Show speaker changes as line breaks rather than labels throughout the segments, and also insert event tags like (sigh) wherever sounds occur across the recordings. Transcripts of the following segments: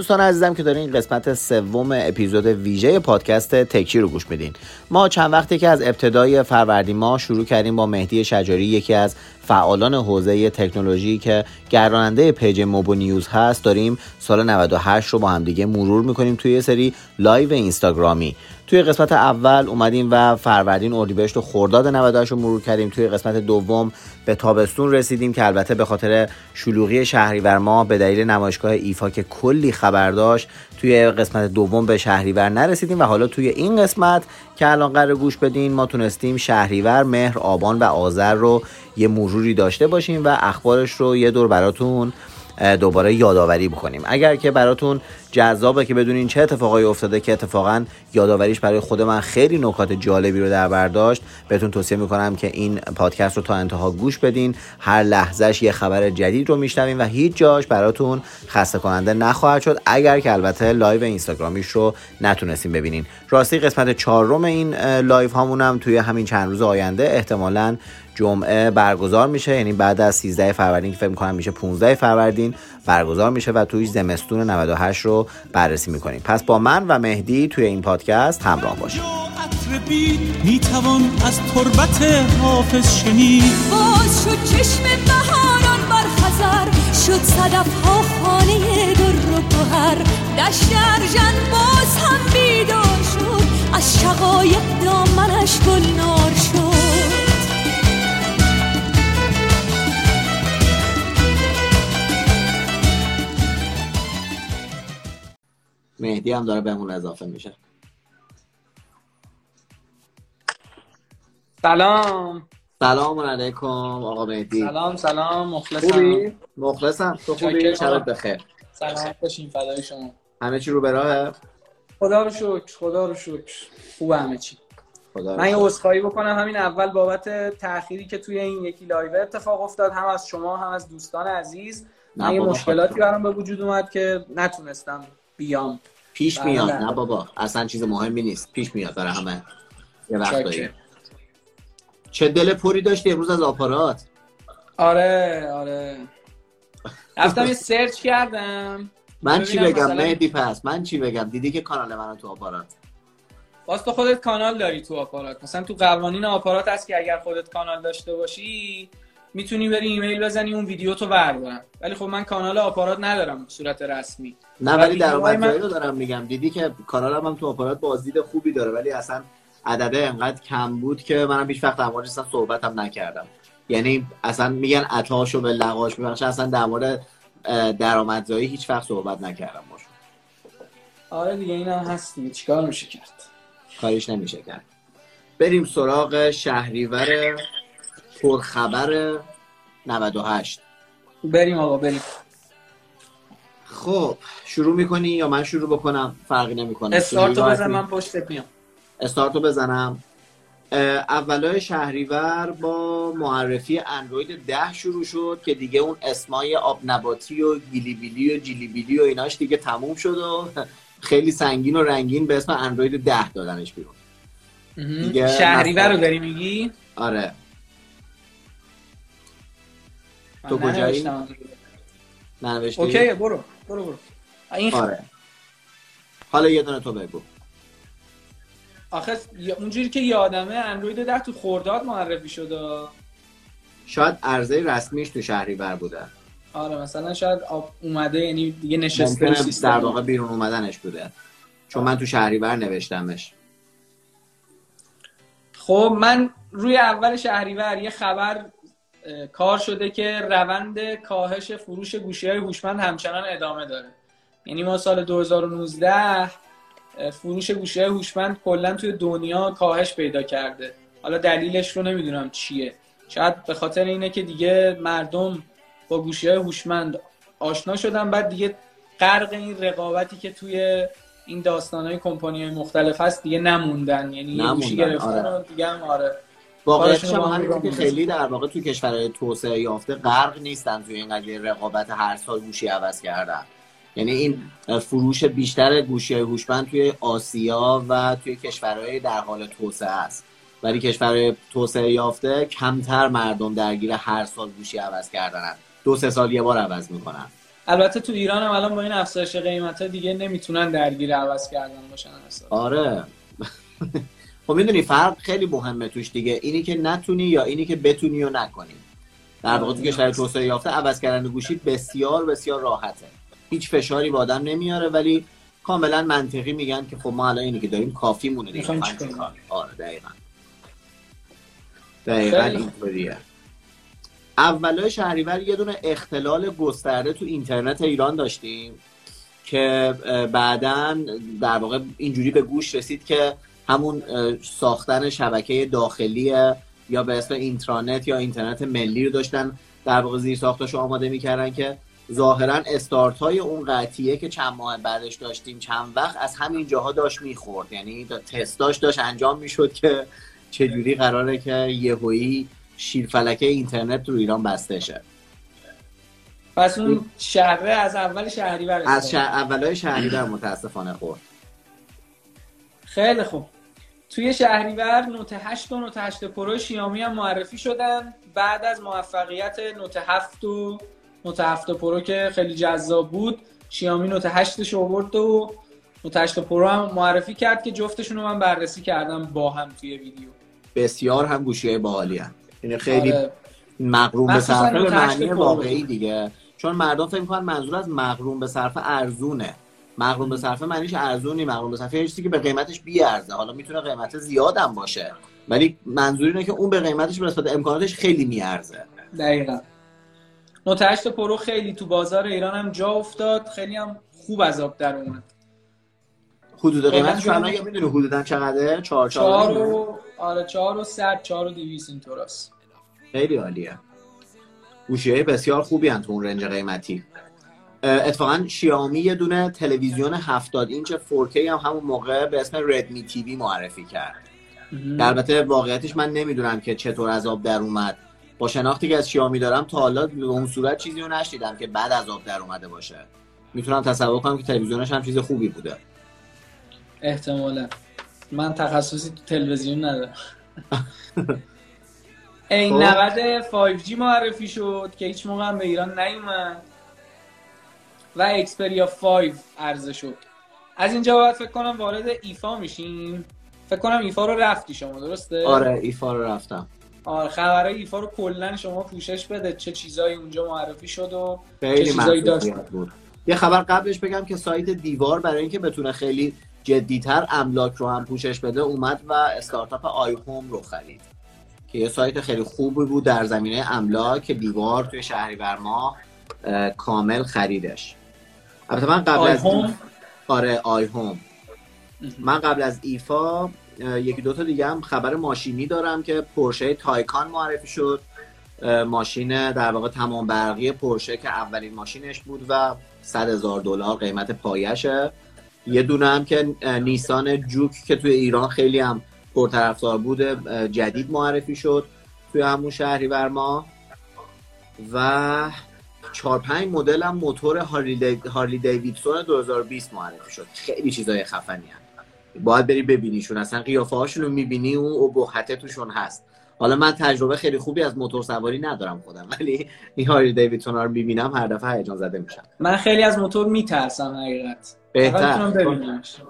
دوستان عزیزم که دارین قسمت سوم اپیزود ویژه پادکست تکچی رو گوش میدین. ما چند وقتی که از ابتدای فروردین ما شروع کردیم با مهدی شجاری یکی از فعالان حوزه تکنولوژی که گرداننده page Mobo News هست داریم سال 98 رو با همدیگه مرور می‌کنیم توی یه سری live اینستاگرامی. توی قسمت اول اومدیم و فروردین اردیبهشت و خرداد 98 رو مرور کردیم. توی قسمت دوم به تابستون رسیدیم که البته به خاطر شلوغی شهریور ما به دلیل نمایشگاه ایفا که کلی خبر داشت توی قسمت دوم به شهریور نرسیدیم و حالا توی این قسمت که الان قرار گوش بدین ما تونستیم شهریور مهر آبان و آذر رو یه مروری داشته باشیم و اخبارش رو یه دور براتون دوباره یادآوری بکنیم. اگر که براتون جذابه که بدونین چه اتفاقایی افتاده که اتفاقا یادآوریش برای خود من خیلی نکات جالبی رو در برداشت بهتون توصیه می‌کنم که این پادکست رو تا انتها گوش بدین. هر لحظهش یه خبر جدید رو میشنوین و هیچ جاش براتون خسته کننده نخواهد شد اگر که البته live اینستاگرامیش رو نتونستیم ببینین. راستی قسمت چهارم این live هامونم توی همین چند روز آینده احتمالاً جمعه برگزار میشه یعنی بعد از 13 فروردین که فکر می‌کنم میشه 15 فروردین برگزار میشه و توی زمستون 98 رو بررسی می‌کنیم. پس با من و مهدی توی این پادکست همراه باشید. می‌توان از تربت حافظ شنید. باز شد چشم بهاران بر خزر شد صدف ها خانه در و گوهر دشت ارجن باز هم بیدار شد از شقایق دامنش گلنار شد. مهدی هم داره بهمون اضافه میشه.
سلام.
سلام علیکم آقا مهدی.
سلام سلام مخلصم.
خوبی؟ مخلصم. تو خوبی؟ شبت بخیر.
سلام باشین فدای شما.
همه چی رو به راه
خدا رو شکر خدا رو شکر. خوب همه چی. خدا من یه عذرخواهی بکنم. همین اول بابت تأخیری که توی این یکی live اتفاق افتاد هم از شما هم از دوستان عزیز. من یه مشکلاتی برام به وجود اومد که نتونستم بیام.
پیش بله، میاد. نه بابا اصلا چیز مهمی نیست. پیش میاد برای همه. یه وقتایی چه دل پوری داشتی امروز از آپارات؟
آره آره. رفتم یه سرچ کردم.
من چی بگم؟ مثلا... مهدی پس من چی بگم؟ دیدی که کانال منو تو آپارات؟
باز تو خودت کانال داری تو آپارات. مثلا تو قوانین آپارات هست که اگر خودت کانال داشته باشی می‌تونی بری ایمیل بزنی اون ویدیو تو بردارم. ولی خب من کانال آپارات ندارم صورت رسمی.
نه ولی درآمدزایی من... رو دارم میگم. دیدی که کانالم هم تو آپارات بازدید خوبی داره ولی اصلا عدده انقدر کم بود که منم هیچ وقت در اصلا صحبت هم نکردم. یعنی اصلا میگن عطاشو به لغاش میبخشه اصلا در مورد درآمدزایی هیچ وقت صحبت نکردم باشون
آره دیگه این هم هست دیگه. چیکار میشه کرد؟
کاریش نمیشه کرد. بریم سراغ شهریور پرخبر 98
بریم آقا بریم.
خب شروع می‌کنی یا من شروع بکنم؟ فرقی نمی‌کنه.
استارتو بزن من پشت میام.
استارتو بزنم. اولای شهریور با معرفی اندروید ده شروع شد که دیگه اون اسمای آب نباتی و گیلی بیلی و جیلی بیلی و ایناش دیگه تموم شد و خیلی سنگین و رنگین به اسم اندروید ده دادنش بیرون.
شهریور رو داری میگی؟
آره. تو کجایی؟ ننوشتی؟
اوکی برو. برو برو.
این آره. حالا یه دونه تو بگو.
آخه اونجوری که یادمه اندروید ده تو خورداد معرفی شده
شاید عرضه رسمیش تو شهری بر بوده.
آره مثلا شاید اومده یعنی دیگه نشسته
در واقع بیرون اومدنش بوده. چون من تو شهری بر نوشتمش.
خب من روی اول شهریور یه خبر کار شده که روند کاهش فروش گوشی های هوشمند همچنان ادامه داره یعنی ما سال 2019 فروش گوشی های هوشمند کلا توی دنیا کاهش پیدا کرده حالا دلیلش رو نمی‌دونم چیه شاید به خاطر اینه که دیگه مردم با گوشی های هوشمند آشنا شدن بعد دیگه غرق این رقابتی که توی این داستان های کمپانی های مختلف هست دیگه نموندن یعنی نموندن. گوشی گرفتن آره. دیگه هم آره
واقعیتش هم که خیلی در واقع تو کشورهای توسعه یافته غرق نیستن توی این قضیه رقابت هر سال گوشی عوض کردن. یعنی این فروش بیشتر گوشی های هوشمند توی آسیا و توی کشورهای در حال توسعه است. ولی کشورهای توسعه یافته کمتر مردم درگیر هر سال گوشی عوض کردن دو سه سال یه بار عوض می‌کنن.
البته تو ایران هم الان با این افزایش قیمت ها دیگه نمی‌تونن درگیر عوض کردن باشن
آره. خب می‌دونی فرق خیلی مهمه توش دیگه. اینی که نتونی یا اینی که بتونی و نکنی. در واقع تو کشور توسعه یافته عوض کردن گوشی بسیار بسیار راحته. هیچ فشاری به آدم نمیاره ولی کاملا منطقی میگن که خب ما الان اینی که داریم کافی مونه دیگه. آره دقیقا. دقیقا اینطوریه. اولای شهریور یه دونه اختلال گسترده تو اینترنت ایران داشتیم که بعدا در واقع اینجوری به گوش رسید که همون ساختن شبکه داخلی یا به اسم اینترانت یا اینترنت ملی رو داشتن در واقع زیر ساختاشو آماده می‌کردن که ظاهرا استارت های اون قطیه که چند ماه بعدش داشتیم چند وقت از همین جاها داشت می‌خورد. یعنی تستاش داشت انجام می‌شد که چجوری قراره که یهویی شیرفلکه اینترنت رو ایران بسته شه.
پس اون شهره از اول شهریور
از شهر... اولای شهریور متاسفانه خورد.
خیلی خوب. توی شهریور Note 8 و Note 8 Pro شیامی هم معرفی شدن. بعد از موفقیت Note 7 و Note 7 Pro که خیلی جذاب بود شیامی Note 8 شو آورد و Note 8 Pro هم معرفی کرد که جفتشون رو من بررسی کردم با هم توی ویدیو.
بسیار هم گوشی های باحالی هم. یعنی خیلی آره. مقرون به صرفه به معنی واقعی دیگه. چون مردم فکر می‌کنن منظور از مقرون به صرفه ارزونه. مغروم به صرفه معنیش ارزونی مغروم به صرفه یه چیزی که به قیمتش بی ارزه حالا می‌تونه قیمت زیادم باشه. ولی منظور اینه که اون به قیمتش به نسبت امکاناتش خیلی میارزه.
دقیقا. نوت 8 پرو خیلی تو بازار ایران هم جا افتاد. خیلی هم خوب از آب در اومد.
حدود قیمتش الان یا می‌دونی حدودا چقدره؟ 4 4
و آره 4 و 100 4 و 200 اینطوراست
خیلی عالیه. گوشی های بسیار خوبی هن تو اون رنج قیمتی. اتفاقا شیائومی یه دونه تلویزیون 70 اینچ 4K هم همون موقع به اسم ردمی تیوی معرفی کرد. البته واقعیتش من نمی‌دونم که چطور از آب در اومد. با شناختی که از شیائومی دارم تا حالا به اون صورت چیزی رو نشیدم که بعد از آب در اومده باشه. می‌تونم تصور کنم که تلویزیونش هم چیز خوبی بوده.
احتمالا. من تخصصی تو تلویزیون ندارم. این 90 5G معرفی شد که هیچ موقع هم به ایران نیومد. و اکسپریا 5 عرضه شد. از اینجا باید فکر کنم وارد ایفا میشیم. فکر کنم ایفا رو رفتی شما درسته؟
آره ایفا رو رفتم.
آره خبرهای ایفا رو کلا شما پوشش بده. چه چیزایی اونجا معرفی شد و چه چیزایی داشت؟ بود.
یه خبر قبلش بگم که سایت دیوار برای اینکه بتونه خیلی جدیتر املاک رو هم پوشش بده اومد و استارتاپ آی هوم رو خرید. که یه سایت خیلی خوبی بود در زمینه املاک دیوار توی شهریور ماه کامل خریدش. البته من قبل از هوم؟ آره آی هوم من قبل از ایفا یکی دوتا دیگه هم خبر ماشینی دارم که پورشه تایکان معرفی شد. ماشین در واقع تمام برقی پورشه که اولین ماشینش بود و 100 هزار دلار قیمت پایشه یه دونه هم که نیسان جوک که توی ایران خیلی هم پرطرفدار بود جدید معرفی شد توی همون شهری بر ما و چهار پنج مدل هم موتور هارلی, دیویدسون 2020 معرفی شد. خیلی چیزای خفنی هم. باید بری ببینیشون. اصلا قیافه هاشون رو می‌بینی و ابهته توشون هست. حالا من تجربه خیلی خوبی از موتور سواری ندارم خودم ولی این هارلی دیویدسون رو می‌بینم هر دفعه هیجان زده میشم.
من خیلی از موتور میترسم حقیقت.
بهتر.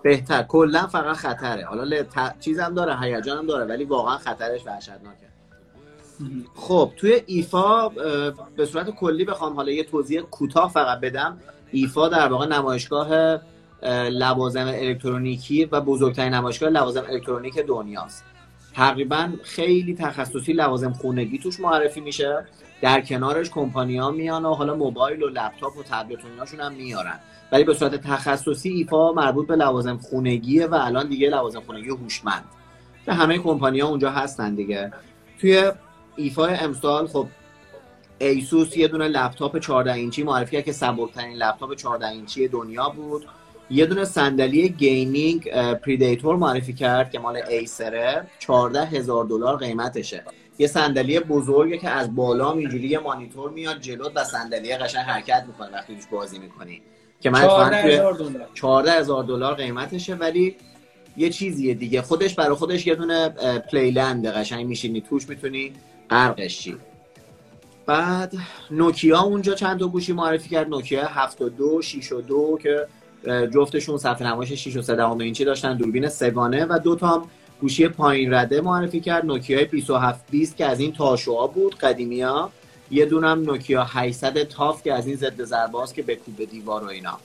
بهتر. کلا فقط خطره. حالا چیزم داره هیجانم داره ولی واقعا خطرش وحشتناکه. خب توی ایفا به صورت کلی بخوام حالا یه توضیح کوتاه فقط بدم. ایفا در واقع نمایشگاه لوازم الکترونیکی و بزرگترین نمایشگاه لوازم الکترونیک دنیاست. تقریبا خیلی تخصصی لوازم خونگی توش معرفی میشه. در کنارش کمپانی ها میان و حالا موبایل و لپتاپ و تبلت و هم میارن. ولی به صورت تخصصی IFA مربوط به لوازم خونگیه و الان دیگه لوازم خونگی هوشمند. که همه کمپانی ها اونجا هستن دیگه. توی IFA امسال خب ایسوس یه دونه لپتاپ 14 اینچی معرفی کرد که سبکترین لپتاپ 14 اینچی دنیا بود. یه دونه صندلی gaming Predator معرفی کرد که مال ایسره 14 هزار دلار قیمتشه. یه صندلی بزرگه که از بالا اینجوری یه مانیتور میاد جلوت و صندلی قشنگ حرکت می‌کنه وقتی توش بازی می‌کنی. که من 14 هزار دلار. قیمتشه ولی یه چیزیه دیگه. خودش برای خودش یه دونه پلیلند قشنگ میشینی توش می‌تونی غرقش بعد نوکیا اونجا چند تا گوشی معرفی کرد. نوکیا 72 6 و 2 که جفتشون صفحه نمایش 6 و 3 اینچی داشتن. دوربین سگانه و دو تا گوشی پایین رده معرفی کرد. نوکیا 2720 که از این تاشوها بود قدیمیا. یه دونم نوکیا 800 Tough که از این ضد ضرباست که به کوبه دیوار و اینا.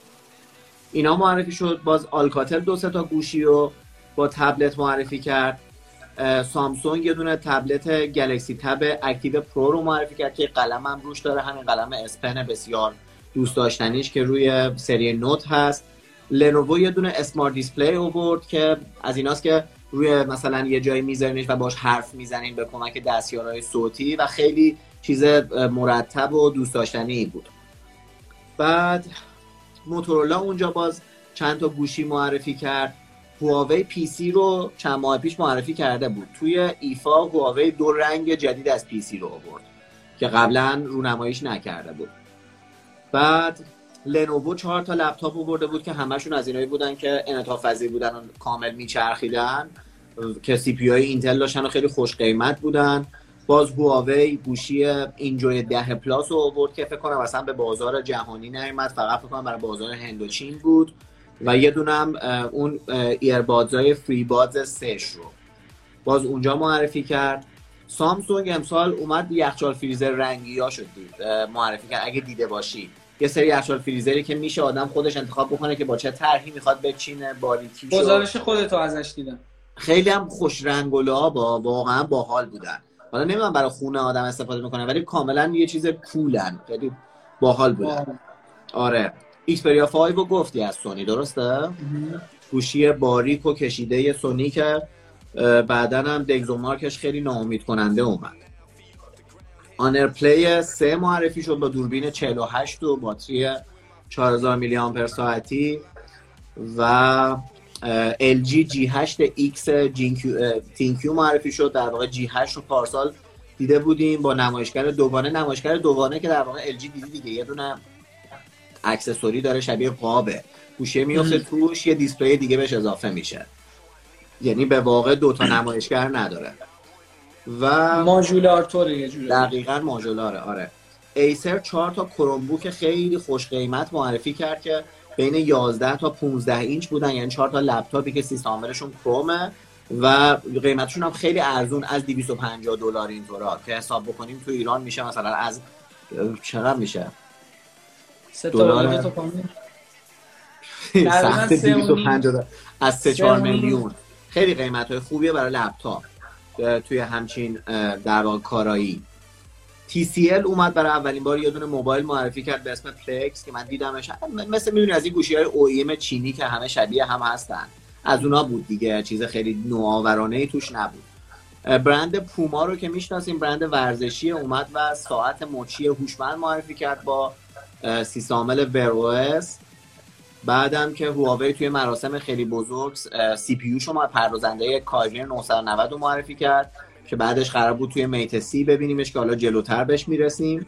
اینا معرفی شد. باز آلکاتل دو سه تا گوشی رو با تبلت معرفی کرد. سامسونگ یه دونه تبلت Galaxy Tab Active Pro رو معرفی کرد که قلم هم روش داره همین قلم S Pen بسیار دوست داشتنیش که روی سری Note هست. لنوو یه دونه smart display اوورد که از ایناست که روی مثلا یه جایی میذارینش و باش حرف می‌زنین به کمک دستیارهای صوتی و خیلی چیز مرتب و دوست داشتنی بود. بعد موتورولا اونجا باز چند تا گوشی معرفی کرد. هواوی P سی رو چند ماه پیش معرفی کرده بود. توی IFA هواوی دو رنگ جدید از P سی رو آورد که قبلا رونماییش نکرده بود. بعد لنوو چهار تا لپتاپ آورده بود که همشون از اینایی بودن که انعطاف پذیر بودن و کامل میچرخیدن. که CPU اینتل داشتن و خیلی خوش قیمت بودن. باز هواوی گوشی Enjoy ده Plus رو آورد که فکر کنم اصلا به بازار جهانی نیومد. فقط فکر کنم برای بازار هند و چین بود. و یه دونم اون earbuds ای FreeBuds سش رو. باز اونجا معرفی کرد. سامسونگ امسال اومد یخچال فریزر رنگی هاشو معرفی کرد. اگه دیده باشی. یه سری یخچال فریزری که میشه آدم خودش انتخاب بکنه که با چه طرحی می‌خواد بچینه آره یکی
گزارش خودتو ازش دیدم.
خیلی هم خوش رنگ و با واقعا باحال بودن. حالا نمی‌دونم برای خونه آدم استفاده می‌کنه ولی کاملا یه چیز cool ن. خیلی باحال بودن. آره. Xperia 5 رو گفتی از سونی درسته؟ گوشی باریک و کشیده سونی که بعدا هم DxOMark ش خیلی ناامید کننده اومد. آنر Play 3 معرفی شد با دوربین 48 و باتری 4000 میلی آمپر ساعتی و LG G8X ThinQ معرفی شد. در واقع G8 رو پارسال دیده بودیم با نمایشگر دوگانه. نمایشگر دوگانه که در واقع LG دیدی دیگه یه دونه accessory داره شبیه قابه. گوشی میفته توش یه display دیگه بهش اضافه میشه. یعنی به واقع دوتا نمایشگر نداره.
و ماژولار طوره یه جوره
دقیقا ماژولاره آره. ایسر 4 تا Chromebook خیلی خوش قیمت معرفی کرد که بین 11 تا 15 اینچ بودن. یعنی 4 تا لپتاپی که سیستم عاملشون کرومه و قیمتشون هم خیلی ارزون از 250 دلار اینطورا. که حساب بکنیم تو ایران میشه مثلا از چقدر میشه؟
دلار
از 3 4 میلیون. خیلی قیمت های خوبیه برای لپتاپ. توی همچین در واقع کارایی. TCL اومد برای اولین بار یه دونه موبایل معرفی کرد به اسم Plex که من دیدمش. مثل می‌دونی از این گوشی های OEM چینی که همه شبیه هم هستن. از اونا بود دیگه. چیز خیلی نوآورانه ای توش نبود. برند پوما رو که می‌شناسیم برند ورزشی اومد و ساعت مچی هوشمند معرفی کرد با سیستم عامل ور بعدم که هواوی توی مراسم خیلی بزرگ سی پی یو شما پردازنده کایرین 990 رو معرفی کرد که بعدش قرار بود توی میت سی ببینیمش که حالا جلوتر بهش می‌رسیم.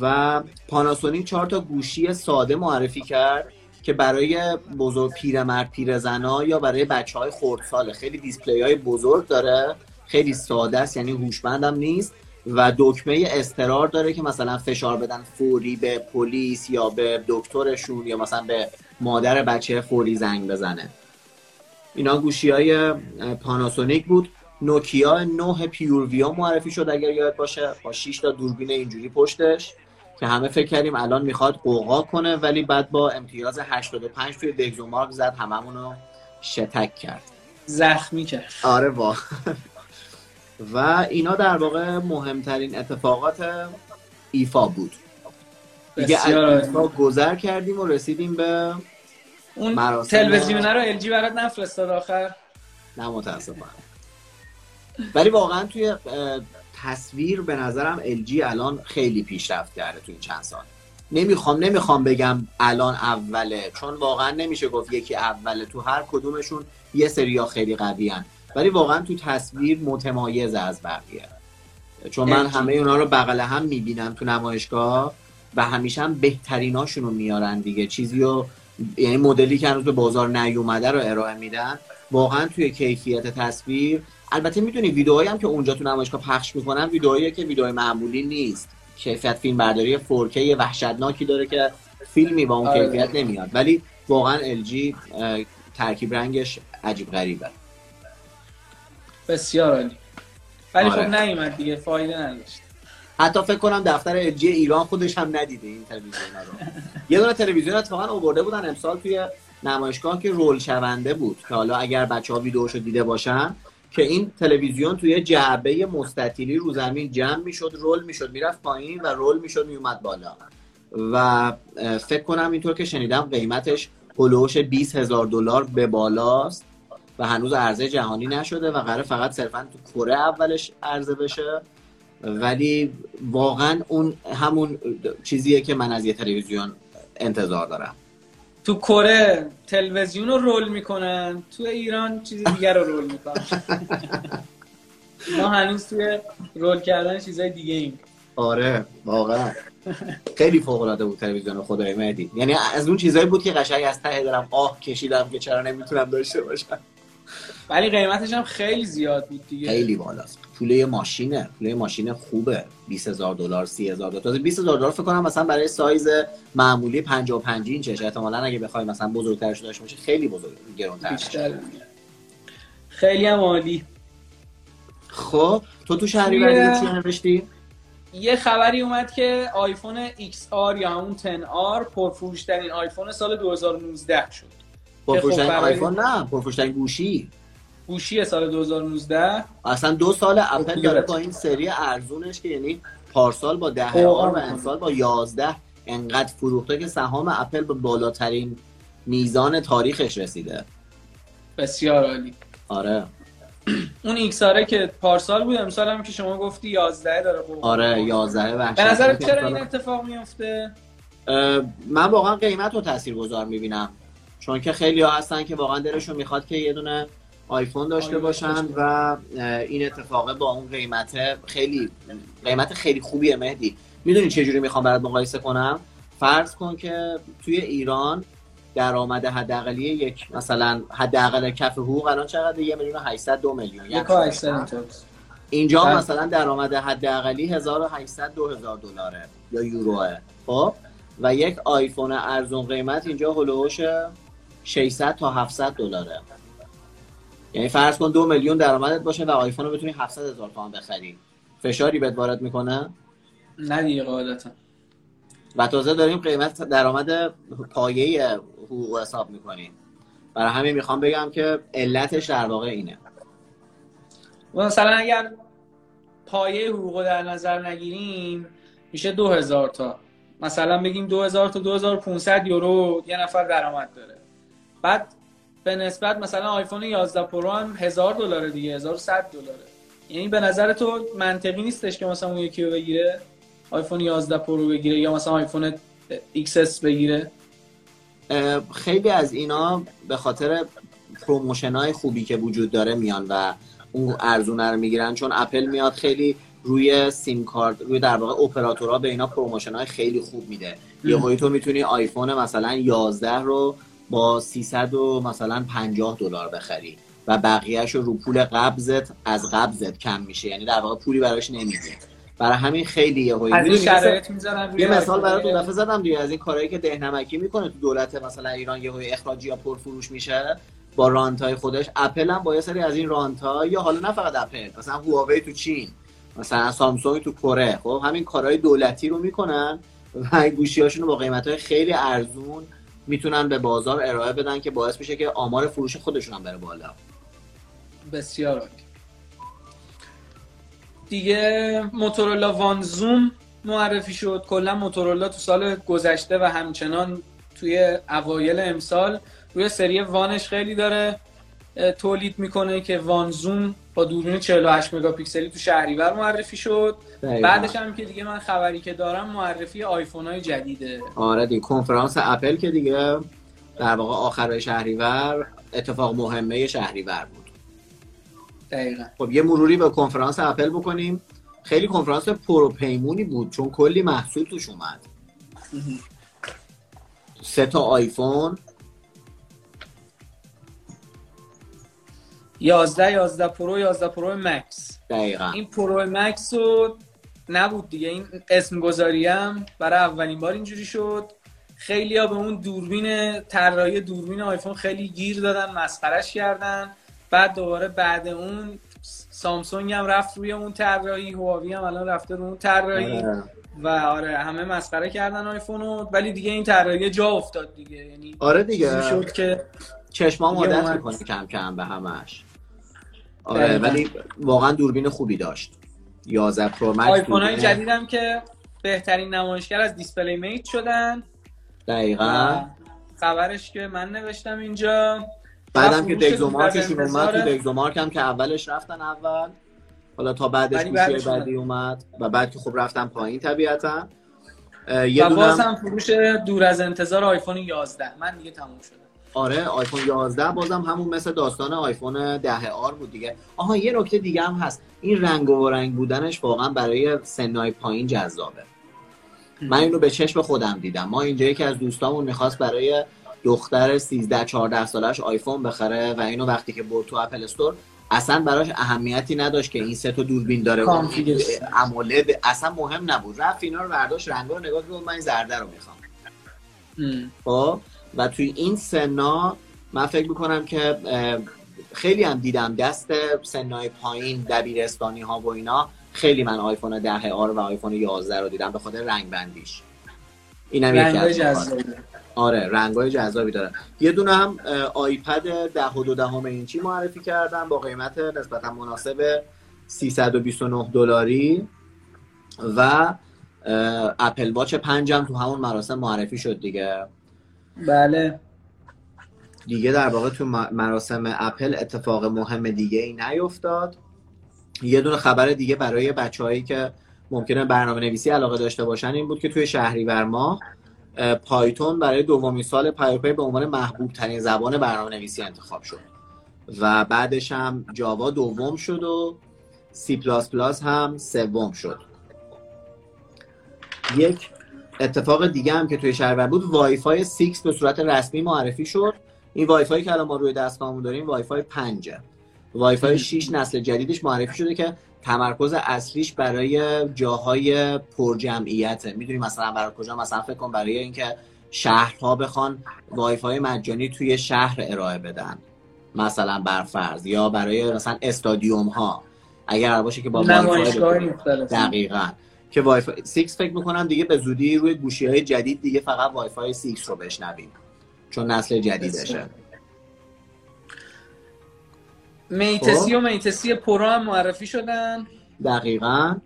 و پاناسونیک چهار تا گوشی ساده معرفی کرد که برای بزرگ پیرمرد پیرزنا یا برای بچه های خیلی دیسپلی های بزرگ داره خیلی ساده است یعنی هوشمندم نیست. و دکمه استرار داره که مثلا فشار بدن فوری به پلیس یا به دکترشون یا مثلا به مادر بچه فوری زنگ بزنه. اینا گوشی های پاناسونیک بود. نوکیا 9 پیورویا معرفی شد اگر یاد باشه. با 6 تا دوربین اینجوری پشتش که همه فکر کردیم الان می‌خواد قوقا کنه ولی بعد با امتیاز 85 توی دگزومارک زد هممون رو شتک کرد.
زخمی کرد.
آره وا. و اینا در واقع مهمترین اتفاقات ایفا بود. دیگه از گذر کردیم و رسیدیم به
اون تلویزیونه رو الجی برات نفرستاد آخر.
نه متاسفم ولی واقعا توی تصویر به نظرم LG الان خیلی پیشرفت کرده توی چند سال. نمی‌خوام نمی‌خوام بگم الان اوله چون واقعا نمیشه گفت یکی اوله. تو هر کدومشون یه سریا خیلی قوی هن. ولی واقعا تو تصویر متمایز از بقیه. چون من همه اونا رو بغل هم می‌بینم تو نمایشگاه و همیشه هم بهتریناشون رو میارن دیگه. چیزی رو یعنی مدلی که هنوز به بازار نیومده رو ارائه میدن. واقعا توی کیفیت تصویر البته می‌دونی ویدئوهایی هم که اونجا تو نمایشگاه پخش می‌کنن ویدئوهایی که ویدئوی معمولی نیست. کیفیت فیلم برداری 4K وحشتناکی داره که فیلمی با اون
آره.
کیفیت نمیاد. ولی واقعا LG ترکیب رنگش عجیب غریبه.
بسیار عالی. ولی
آره.
خب نیومد دیگه فایده نداشت.
حتی فکر کنم دفتر LG ایران خودش هم ندیده این تلویزیون رو. یه دونه تلویزیون اتفاقا آورده بودن امسال توی نمایشگاه که رول شونده بود. که حالا اگر بچه ها ویدیوشو دیده باشن که این تلویزیون توی جعبه مستطیلی رو زمین جمع می‌شد رول می‌شد می‌رفت پایین و رول می‌شد میومد بالا. و فکر کنم اینطور که شنیدم قیمتش هلوش 20 هزار دلار به بالاست. و هنوز عرضه جهانی نشده و قرار فقط صرفا تو کره اولش عرضه بشه. ولی واقعا اون همون چیزیه که من از یه تلویزیون انتظار دارم.
تو کره تلویزیون رو رول می‌کنن تو ایران چیز دیگر رو رول می‌کنن. ما هنوز توی رول کردن چیزای دیگه ایم.
آره واقعا. خیلی فوق العاده بود تلویزیون خدای مهدی. یعنی از اون چیزایی بود که قشنگ از ته دارم آه کشیدم که چرا نمی‌تونم داشته باشم.
ولی قیمتش هم خیلی زیاد بود دیگه.
خیلی بالاست. پوله ماشینه. پوله ماشین خوبه. 20000 دلار 30000 دلار. تازه 20000 دلار فکر کنم مثلا برای سایز معمولی 55 اینچش احتمالاً اگه بخوای مثلا بزرگترش داشته باشی خیلی بزرگ
بیشتر. خیلی هم عالی.
خب تو تو شهریور
توی-
چی نوشتی؟
یه خبری اومد که آیفون XR یا همون 10R پرفروشترین آیفون سال 2019 شد.
پرفروشترین
خب برای-
آیفون نه پرفروشترین گوشی.
گوشی سال 2019
اصلا دو سال اپل
خوب
داره. با این سری ارزونش که یعنی پارسال با ده آر و
آره.
امسال با یازده انقدر فروخته که سهام اپل به بالاترین میزان تاریخش رسیده.
بسیار عالی.
آره.
اون XR که پارسال بود امسال هم که شما گفتی 11 داره خب.
آره یازده وحشت.
به نظرت چرا این اتفاق میفته
من واقعا قیمت رو تاثیر گذار می‌بینم. چون که خیلی ها هستن که واقعا دلشون می‌خواد که یه دونه آیفون داشته
آیفون
باشن
داشته
و این اتفاق با اون قیمت خیلی قیمت خیلی خوبیه مهدی. می‌دونی چه جوری می‌خوام برات مقایسه کنم؟ فرض کن که توی ایران درآمد حداقلی یک مثلا حداقل کف حقوق الان چقدر یه میلیون و 800 دو میلیون.
یک و 800 اینطور.
اینجا
بله.
مثلا درآمد حداقلی 1800 2000 دلاره یا یوروه. خب؟ و یک آیفون ارزون قیمت اینجا هلوش 600 تا 700 دلاره. یعنی فرض کن دو میلیون درآمدت باشه و آیفون رو بتونی 700 هزار تومان بخری فشاری بهت وارد می‌کنه؟
نه دیگه قاعدتا.
و تازه داریم قیمت درآمد پایه حقوق حساب می‌کنیم برای همین می‌خوام بگم که علتش در واقع اینه.
مثلا اگر پایه حقوق رو در نظر نگیریم میشه 2000 تا. مثلا بگیم 2000 تا 2500 یورو یه نفر درآمد داره. بعد به نسبت مثلا آیفون 11 پرو هم 1000 دلار دیگه 1100 دلاره. یعنی به نظر تو منطقی نیستش که مثلا اون یکی رو بگیره آیفون 11 پرو بگیره یا مثلا آیفون XS بگیره؟
خیلی از اینا به خاطر promotion های خوبی که وجود داره میان و اون ارزونه رو می‌گیرن. چون اپل میاد خیلی روی سیم کارت روی در واقع اپراتورها به اینا promotion های خیلی خوب میده. یه تو می‌تونی آیفون مثلا 11 رو با 300 و مثلا 50 دلار بخری و بقیهش رو پول قبضت از قبضت کم میشه. یعنی در واقع پولی براش نمیدی برای همین خیلی یه
شرایط می‌ذارن روی
یه مثال اون
دیگه.
دفعه زدم دیگه از این کارهایی که دهنمکی می‌کنه تو دولت مثلا ایران یه اخراجی یا پرفروش میشه با رانت های خودش. اپل هم با یه سری از این رانت ها یا حالا نه فقط اپل مثلا هواوی تو چین مثلا سامسونگ تو کره. خب همین کارهای دولتی رو می‌کنن و گوشی هاشون رو با قیمت های خیلی ارزون می‌تونن به بازار ارائه بدن که باعث میشه که آمار فروش خودشون هم بره بالا.
بسیار عالی. دیگه موتورولا وان زوم معرفی شد. کلا موتورولا تو سال گذشته و همچنان توی اوایل امسال روی سری وانش خیلی داره تولید می‌کنه که وان زوم با دوربین 48 مگاپیکسلی تو شهریور معرفی شد. بعدش هم که دیگه من خبری که دارم معرفی آیفون های جدیده.
آره دیگه کنفرانس اپل که دیگه در واقع آخر شهریور اتفاق مهمه شهریور بود.
دقیقا.
خب یه مروری به کنفرانس اپل بکنیم. خیلی کنفرانس پروپیمونی بود چون کلی محصول توش اومد. سه تا آیفون.
11 11 پرو 11 پرو مکس.
دقیقا.
این پرو مکس رو نبود دیگه. این اسم گذاریم برای اولین بار اینجوری شد. خیلی ها به اون دوربین طراحی دوربین آیفون خیلی گیر دادن مسخرش کردن. بعد دوباره بعد اون سامسونگ هم رفت روی اون طراحی هواوی هم الان رفته رو اون طراحی.
آره.
و آره همه مسخره کردن آیفونو. ولی دیگه این طراحی جا افتاد دیگه. یعنی
آره دیگه.
شد که
چشمام عادت. می‌کنه کم کم به همش. آره. ولی واقعا دوربین خوبی داشت. 11 پرو مکس
آیفون های جدیدم که بهترین نمایشگر از DisplayMate شدن.
دقیقا.
خبرش که من نوشتم اینجا.
بعدم که
از
اومد تو. DxOMark هم که اولش رفتن اول. حالا تا بعدش گوشی بعدی اومد. و بعد که خب رفتن پایین طبیعتا. یه
و
دونه
باز
هم-
هم فروش دور از انتظار آیفون 11 من دیگه تموم شدم
آره آیفون 11 بازم همون مثل داستان آیفون 10 R بود دیگه. آها یه نکته دیگه هم هست. این رنگ و رنگ بودنش واقعا برای سن‌های پایین جذابه. من اینو به چشم خودم دیدم. ما اینجا یکی از دوستامون می‌خواست برای دختر 13 14 سالش آیفون بخره و اینو وقتی که برد تو Apple Store اصلا براش اهمیتی نداشت که این سه تا دوربین داره. امولد اصلا مهم نبود. رفت اینا رو برداشت رنگا رو نگاه کرد من این زرده رو می‌خوام.
ام.
خب؟ و توی این سنا من فکر می‌کنم که خیلی هم دیدم دست سنای پایین دبیرستانی ها و اینا. خیلی من آیفون 10 آر و آیفون 11 رو دیدم به خاطر رنگ بندیش
رنگای
از نکات.
جذابه
آره رنگای جذابی داره. یه دونه هم آیپد 10 و 2 دهم اینچی معرفی کردم با قیمت نسبتا مناسب 329 دلاری و اپل واچ 5 هم تو همون مراسم معرفی شد دیگه.
بله.
دیگه در واقع تو مراسم اپل اتفاق مهم دیگه ای نیفتاد. یه دونه خبر دیگه برای بچههایی که ممکنه برنامه نویسی علاقه داشته باشن این بود که توی شهریور ماه اه، پایتون برای دومین سال پیاپی به عنوان محبوب ترین زبان برنامه نویسی انتخاب شد. و بعدش هم جاوا دوم شد و سی پلاس پلاس هم سوم شد. یک اتفاق دیگه هم که توی شهریور بود وای فای 6 به صورت رسمی معرفی شد. این وای فای که الان ما روی دستگاهمون داریم وای فای 5 وای فای 6 نسل جدیدش معرفی شده که تمرکز اصلیش برای جاهای پرجمعیته. می‌دونی مثلا برای کجا؟ مثلا فکر کن برای اینکه شهرها بخوان وای فای مجانی توی شهر ارائه بدن. مثلا برفرض یا برای مثلا استادیوم ها اگر باشه که با وای فای دقیقا. که وای فای 6 فکر می‌کنم دیگه به زودی روی گوشی های جدید دیگه فقط وای فای 6 رو بشنویم. چون نسل جدیدشه.
میت سی و میت سی پرو هم معرفی شدن.
دقیقا.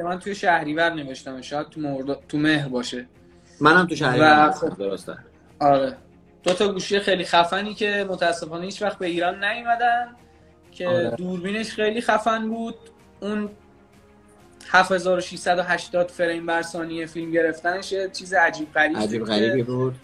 من توی شهریور نوشتم. شاید تو, مورد... تو مهر باشه.
منم تو شهری
و-
هستم درسته.
آره. دو تا گوشی خیلی خفنی که متاسفانه هیچ وقت به ایران نیومدن که
آره.
دوربینش خیلی خفن بود. اون 7680 فریم بر ثانیه فیلم گرفتنش یه چیز عجیب غریبی
عجیب غریبی بود.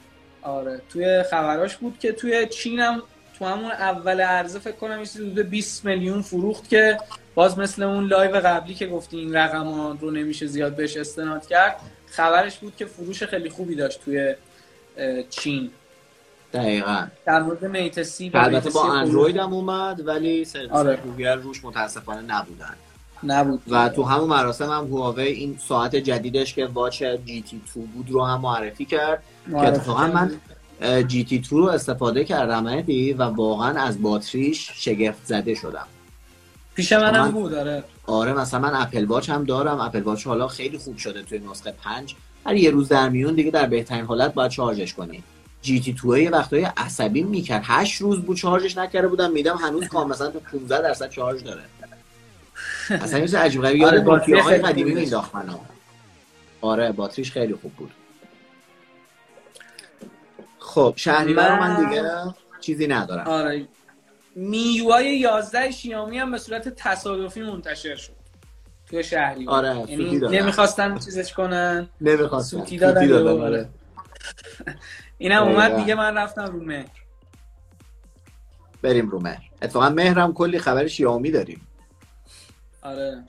آره توی خبراش بود که توی چین هم تو همون اول عرضه فکر کنم یه چیزی حدود 20 میلیون فروخت که باز مثل اون live قبلی که گفتی این رقم رو نمیشه زیاد بهش استناد کرد خبرش بود که فروش خیلی خوبی داشت توی چین.
دقیقا.
در مورد میت
سی البته با اندروید هم اومد ولی سرویس
آره.
گوگل روش متاسفانه نبودن.
نبود.
و تو همون مراسم هم هواوی این ساعت جدیدش که Watch GT 2 بود رو هم معرفی کرد. که
معرفی
اتفاقا
کرد.
من GT 2 رو استفاده کردم مهدی و واقعا از باتریش شگفت زده شدم.
پیش منم
من-
بود آره.
آره مثلا من Apple Watch هم دارم. Apple Watch حالا خیلی خوب شده توی نسخه 5 هر یه روز در میون دیگه در بهترین حالت باید شارژش کنی. GT 2 یه وقتای عصبی می‌کرد. 8 روز بود شارژش نکرده بودم. می‌دیدم هنوز کام مثلا تو 15 درصد شارژ داره. اصلا یه چیز عجیب غریبی
آره،
یاد
باتری خیلی
قدیمی مینداخت منو آره باتریش خیلی خوب بود. خب شهریور رو من
من-
دیگه چیزی ندارم.
آره. میوای 11 شیامی هم به صورت تصادفی منتشر شد. توی شهری
آره، سوتی
یعنی
دادن.
نمی‌خواستن چیزش کنن.
نمی‌خواستم
سوتی دادن
دادن
و-
آره. (laughs)
اینم اومد. دیگه من رفتم رو مهر.
بریم رو مهر. اتفاقا مهرم کلی خبر شیائومی داریم.
آره.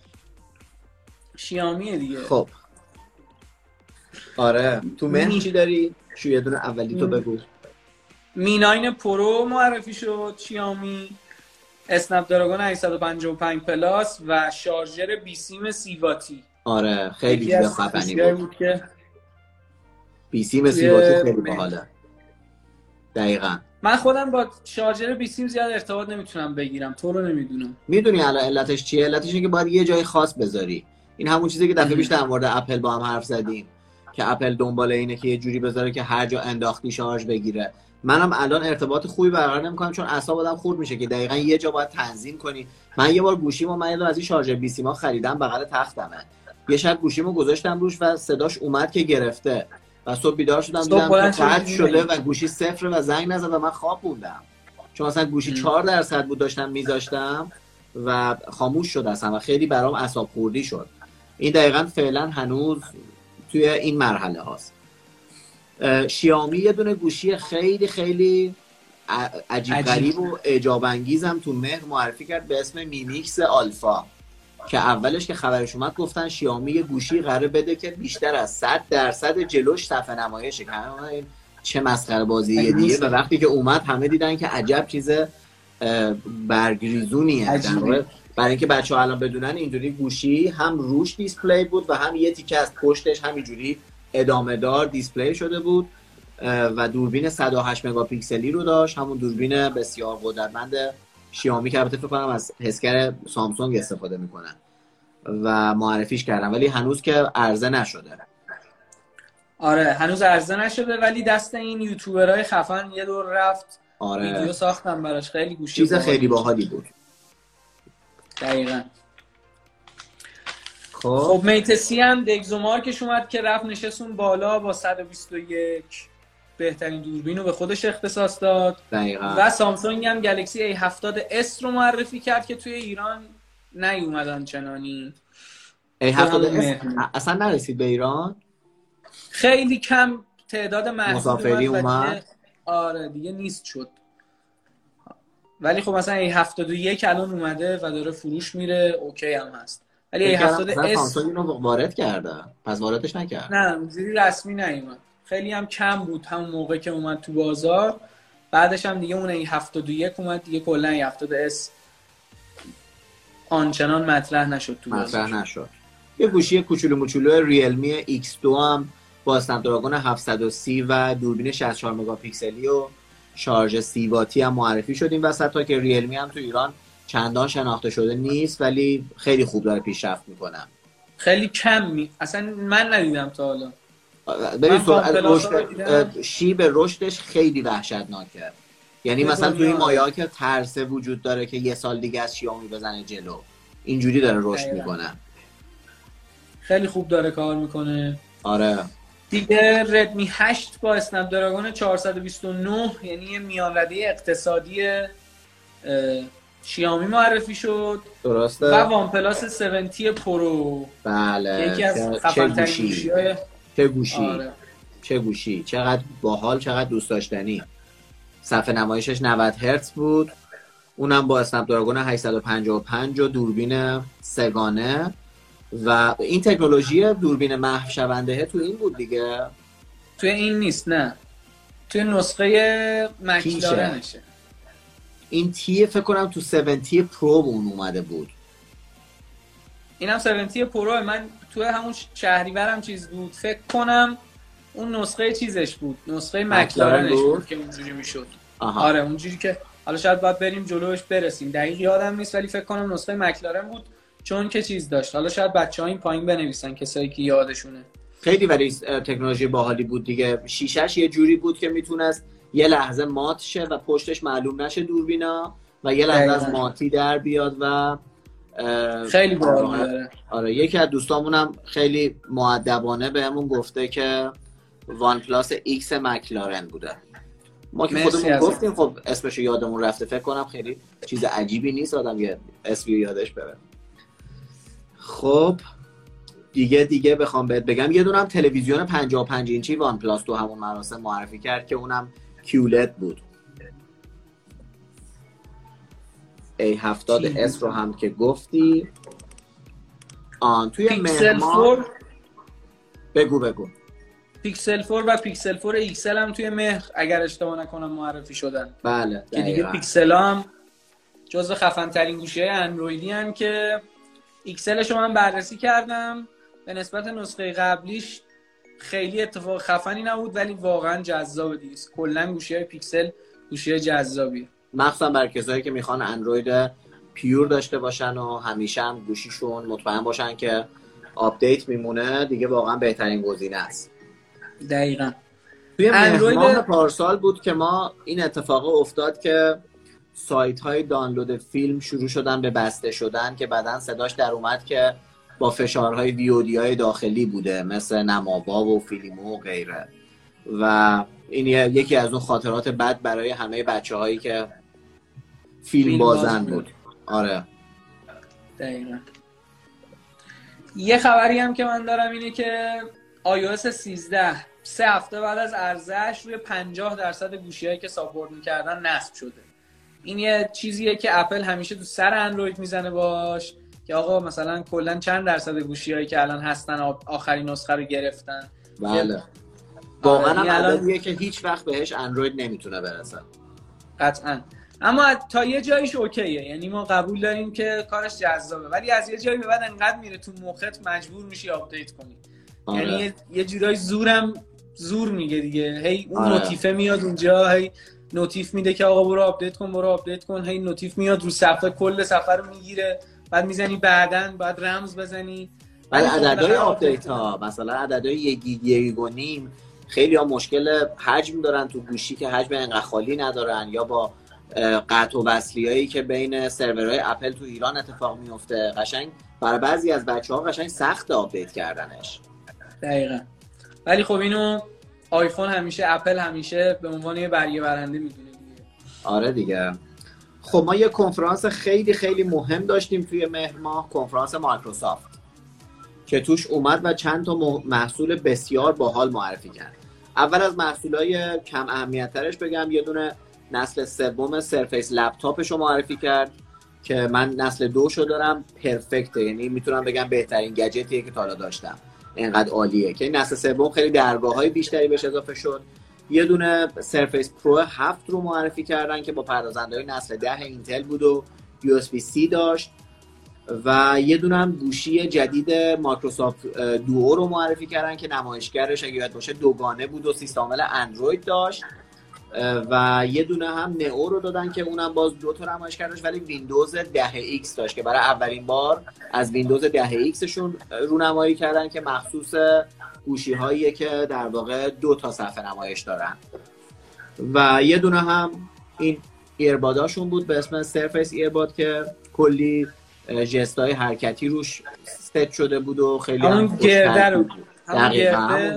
شیامیه دیگه.
خب. آره. تو مهر چی داری؟ شو یه دونه اولی تو بگو.
Mi 9 Pro معرفی شد شیامی Snapdragon 855 Plus و شارژر بیسیم سی واتی
آره خیلی چیز خفنی بود.
بود که
بی سیم
سی
واتی خیلی باحاله. دقیقا.
من خودم با شارژر بیسیم زیاد ارتباط نمی‌تونم بگیرم. تو رو نمی‌دونم.
می‌دونی الان علتش چیه؟ علتش اینه که باید یه جای خاص بذاری. این همون چیزی که دفعه. پیش در مورد اپل با هم حرف زدیم. که اپل دنبال اینه که یه جوری بذاره که هر جا انداختی شارژ بگیره. منم الان ارتباط خوبی برقرار نمی‌کنم چون اعصاب آدم خورد میشه که دقیقا یه جا باید تنظیم کنی. من یه بار گوشیمو من از این شارژر بی سی ما خریدم بغل تختمه. یه شب گوشیمو گذاشتم روش و صداش اومد که گرفته. و صبح بیدار شدم دیدم قطع؟ شده و گوشی صفر و زنگ نزد و من خواب موندم چون مثلا گوشی. 4 درصد بود داشتم میذاشتم و خاموش شد اصلا و خیلی برام اعصاب خوردی شد این دقیقا فعلا هنوز توی این مرحله هاست اه، شیائومی یه دونه گوشی خیلی خیلی عجیب
عجیب.
غریب و اعجاب انگیزم تو مهر معرفی کرد به اسم Mi Mix Alpha که اولش که خبرش اومد گفتن شیائومی یه گوشی قراره بده که بیشتر از 100 درصد جلوش صفحه نمایشه که این چه مسخره بازی دیگه. و وقتی که اومد همه دیدن که عجب چیز برگ‌ریزونیه. برای اینکه بچه ها الان بدونن اینجوری گوشی هم روش display بود و هم یه تیکه از پشتش همینجوری ادامه دار display شده بود و دوربین 108 مگاپیکسلی رو داشت. همون دوربین بسیار قدرتمند شیائومی که البته فکر کنم از حسگر سامسونگ استفاده می‌کنن و معرفیش کردن ولی هنوز که عرضه نشده.
آره هنوز عرضه نشده ولی دست این یوتیوبرهای خفن یه دور رفت. ویدیو
آره
ساختن براش خیلی گوشی
چیز
باحالی
خیلی. باحالی بود.
دقیقا.
خب.
خب میت سی هم دگزومارکش اومد که رفت نشستون بالا با 121 بهترین دوربین رو به خودش اختصاص داد.
دقیقا.
و سامسونگ هم گلکسی A70s رو معرفی کرد که توی ایران نیومدن چنانی.
ای
تو همون
هفتاد
مهر.
اصلا نرسید به ایران؟
خیلی کم تعداد
مسافری
اومد؟ آره دیگه نیست شد. ولی خب مثلا A71 الان اومده و داره فروش میره اوکی هم هست. ولی
فکر کردم مثلا
A70s
سامسونگ اینو وارد کرده. پس واردش نکرد.
نه اونجوری رسمی نیومد. خیلی هم کم بود همون موقع که اومد تو بازار. بعدش هم دیگه اون A71 اومد دیگه کلا A70s آنچنان مطرح نشد تو بازار.
مطرح نشد. یه گوشی کوچولو موچولو ریلمی X2 هم با اسنپ دراگون 730 و دوربین 64 مگاپیکسلی و شارژ 30 واتی هم معرفی شد این وسط تا که ریلمی هم تو ایران چندان شناخته شده نیست ولی خیلی خوب داره پیشرفت می‌کنه.
خیلی کم می... اصلا من ندیدم تا حالا.
ببین سرعت رشد شیب رشدش خیلی وحشتناکه. یعنی مثلا توی ها که ترسه وجود داره که یه سال دیگه از شیائومی بزنه جلو. اینجوری داره رشد. می‌کنه.
خیلی خوب داره کار می‌کنه.
آره.
دیگه ردمی 8 با اسنپ دراگون 429 یعنی یه میان رده اقتصادی اه، شیائومی معرفی شد.
درسته.
و وان پلاس 7T پرو.
بله.
یکی از خفن ترین های
چه گوشی؟
آره.
چه گوشی؟ چقدر باحال چقدر دوست داشتنی. صفحه نمایشش 90 هرتز بود. اونم با اسنپ دراگون 855 و دوربین سگانه. و این تکنولوژی دوربین محو شونده تو این بود دیگه.
توی این نیست نه. توی نسخه مکلارنشه
این تی فکر کنم تو 70 پرو اون اومده بود.
این هم 70 پرو. من توی همون شهریورم چیز بود. فکر کنم اون نسخه چیزش بود. نسخه
مکلارن
مکلارنش
بود؟
که اونجوری می‌شد. آره اونجوری که حالا شاید باید بریم جلوش برسیم. دقیق یادم نیست ولی فکر کنم نسخه مکلارن بود. چون که چیز داشت. حالا شاید بچه این پایین بنویسن کسایی که یادشونه.
خیلی ولی تکنولوژی باحالی بود دیگه. شیشش یه جوری بود که می‌تونست یه لحظه مات شه و پشتش معلوم نشه دوربینا و یه لحظه از. ماتی در بیاد و
خیلی باحال
آره.
داره
آره یکی از دوستامونم خیلی مودبانه بهمون گفته که وان پلاس ایکس مکلارن بوده. ما که خودمون. گفتیم خب اسمش رو یادمون رفته. فکر کنم خیلی چیز عجیبی نیست آدم یه اسمی یادش بره. خب دیگه دیگه بخوام بهت بگم. یه دونم تلویزیون 55 اینچی وان پلاس تو همون مراسم معرفی کرد که اونم کیولت بود. A70S رو هم که گفتی. آن توی
پیکسل
مهمان
4
بگو بگو.
پیکسل 4 و پیکسل 4 XL هم توی مهر اگر اشتباه نکنم معرفی شدن.
بله
که دیگه. پیکسل هم جزو خفن ترین گوشی اندرویدی هم که XL ش رو من بررسی کردم. به نسبت نسخه قبلیش خیلی اتفاق خفنی نبود ولی واقعا جذابه دیگه کلا گوشی های پیکسل گوشی جذابی
مخصوصا برای کسایی که می‌خوان اندروید pure داشته باشن و همیشه هم گوشیشون مطمئن باشن که آپدیت میمونه دیگه واقعا بهترین گزینه است.
دقیقا.
توی اندروید پارسال بود که ما این اتفاق افتاد که سایت های دانلود فیلم شروع شدن به بسته شدن که بعدا صداش در اومد که با فشارهای VOD های داخلی بوده مثل نماوا و فیلیمو و غیره. و این یکی از اون خاطرات بد برای همه بچه هایی که فیلم بازن بود. آره.
دقیقا. یه خبری هم که من دارم اینه که iOS 13 سه هفته بعد از ارزش روی 50 درصد گوشی هایی که ساپورت می‌کردن نصب شده. این یه چیزیه که اپل همیشه تو سر اندروید می‌زنه باش که آقا مثلا کلا چند درصد گوشی هایی که الان هستن آخرین نسخه رو گرفتن؟
بله. واقعا هم الان... که هیچ وقت بهش اندروید نمی‌تونه برسه.
قطعا. اما تا یه جایش okay ه. یعنی ما قبول داریم که کارش جذابه. ولی از یه جایی به بعد انقدر میره تو مخت مجبور میشی آپدیت کنی. آره. یعنی یه جورای زورم زور میگه دیگه. هی اون آره. notif ه میاد اونجا هی notif میده که آقا برو آپدیت کن برو آپدیت کن. هی notif میاد رو صفحه کل صفحه رو می‌گیره. بعد می‌زنی بعدن بعد رمز بزنی.
بعد عددهای آپدیت ها مثلا عددهای یک گیگ و نیم خیلی ها مشکل حجم دارن تو گوشی که حجم انقدر خالی ندارن یا با قطع و وصلی که بین سرورهای اپل تو ایران اتفاق میفته قشنگ برای بعضی از بچه ها قشنگ سخت آپدیت کردنش.
دقیقا. ولی خب اینو آیفون همیشه اپل همیشه به عنوان یه برگ برنده می‌دونه دیگه.
آره دیگه. خب ما یه کنفرانس خیلی خیلی مهم داشتیم توی مهر ماه کنفرانس مایکروسافت که توش اومد و چند تا محصول بسیار باحال معرفی کرد. اول از محصولای کم اهمیتترش بگم یه دونه نسل سوم سرفیس لپتاپش رو معرفی کرد که من نسل دوشو دارم. پرفکته. یعنی می‌تونم بگم بهترین گجتیه که تا حالا داشتم. اینقدر عالیه. که نسل سوم خیلی درگاه های بیشتری بهش اضافه شد. یه دونه سرفیس پرو 7 رو معرفی کردن که با پردازنده های نسل 10 اینتل بود و یو سی داشت. و یه دونه هم گوشی جدید مایکروسافت Duo رو معرفی کردن که نمایشگرش اگه یاد باشه دوگانه بود و سیستم عامل اندروید داشت. و یه دونه هم نئو رو دادن که اونم باز دو تا نمایشگر داشت ولی ویندوز 10 ایکس داشت که برای اولین بار از ویندوز 10 ایکسشون رونمایی کردن که مخصوص گوشی هایی که در واقع دو تا صفحه نمایش دارن. و یه دونه هم این ایرباداشون بود به اسم سرفیس ایرباد که کلی های حرکتی روش ست شده بود و خیلی
هم گرده رو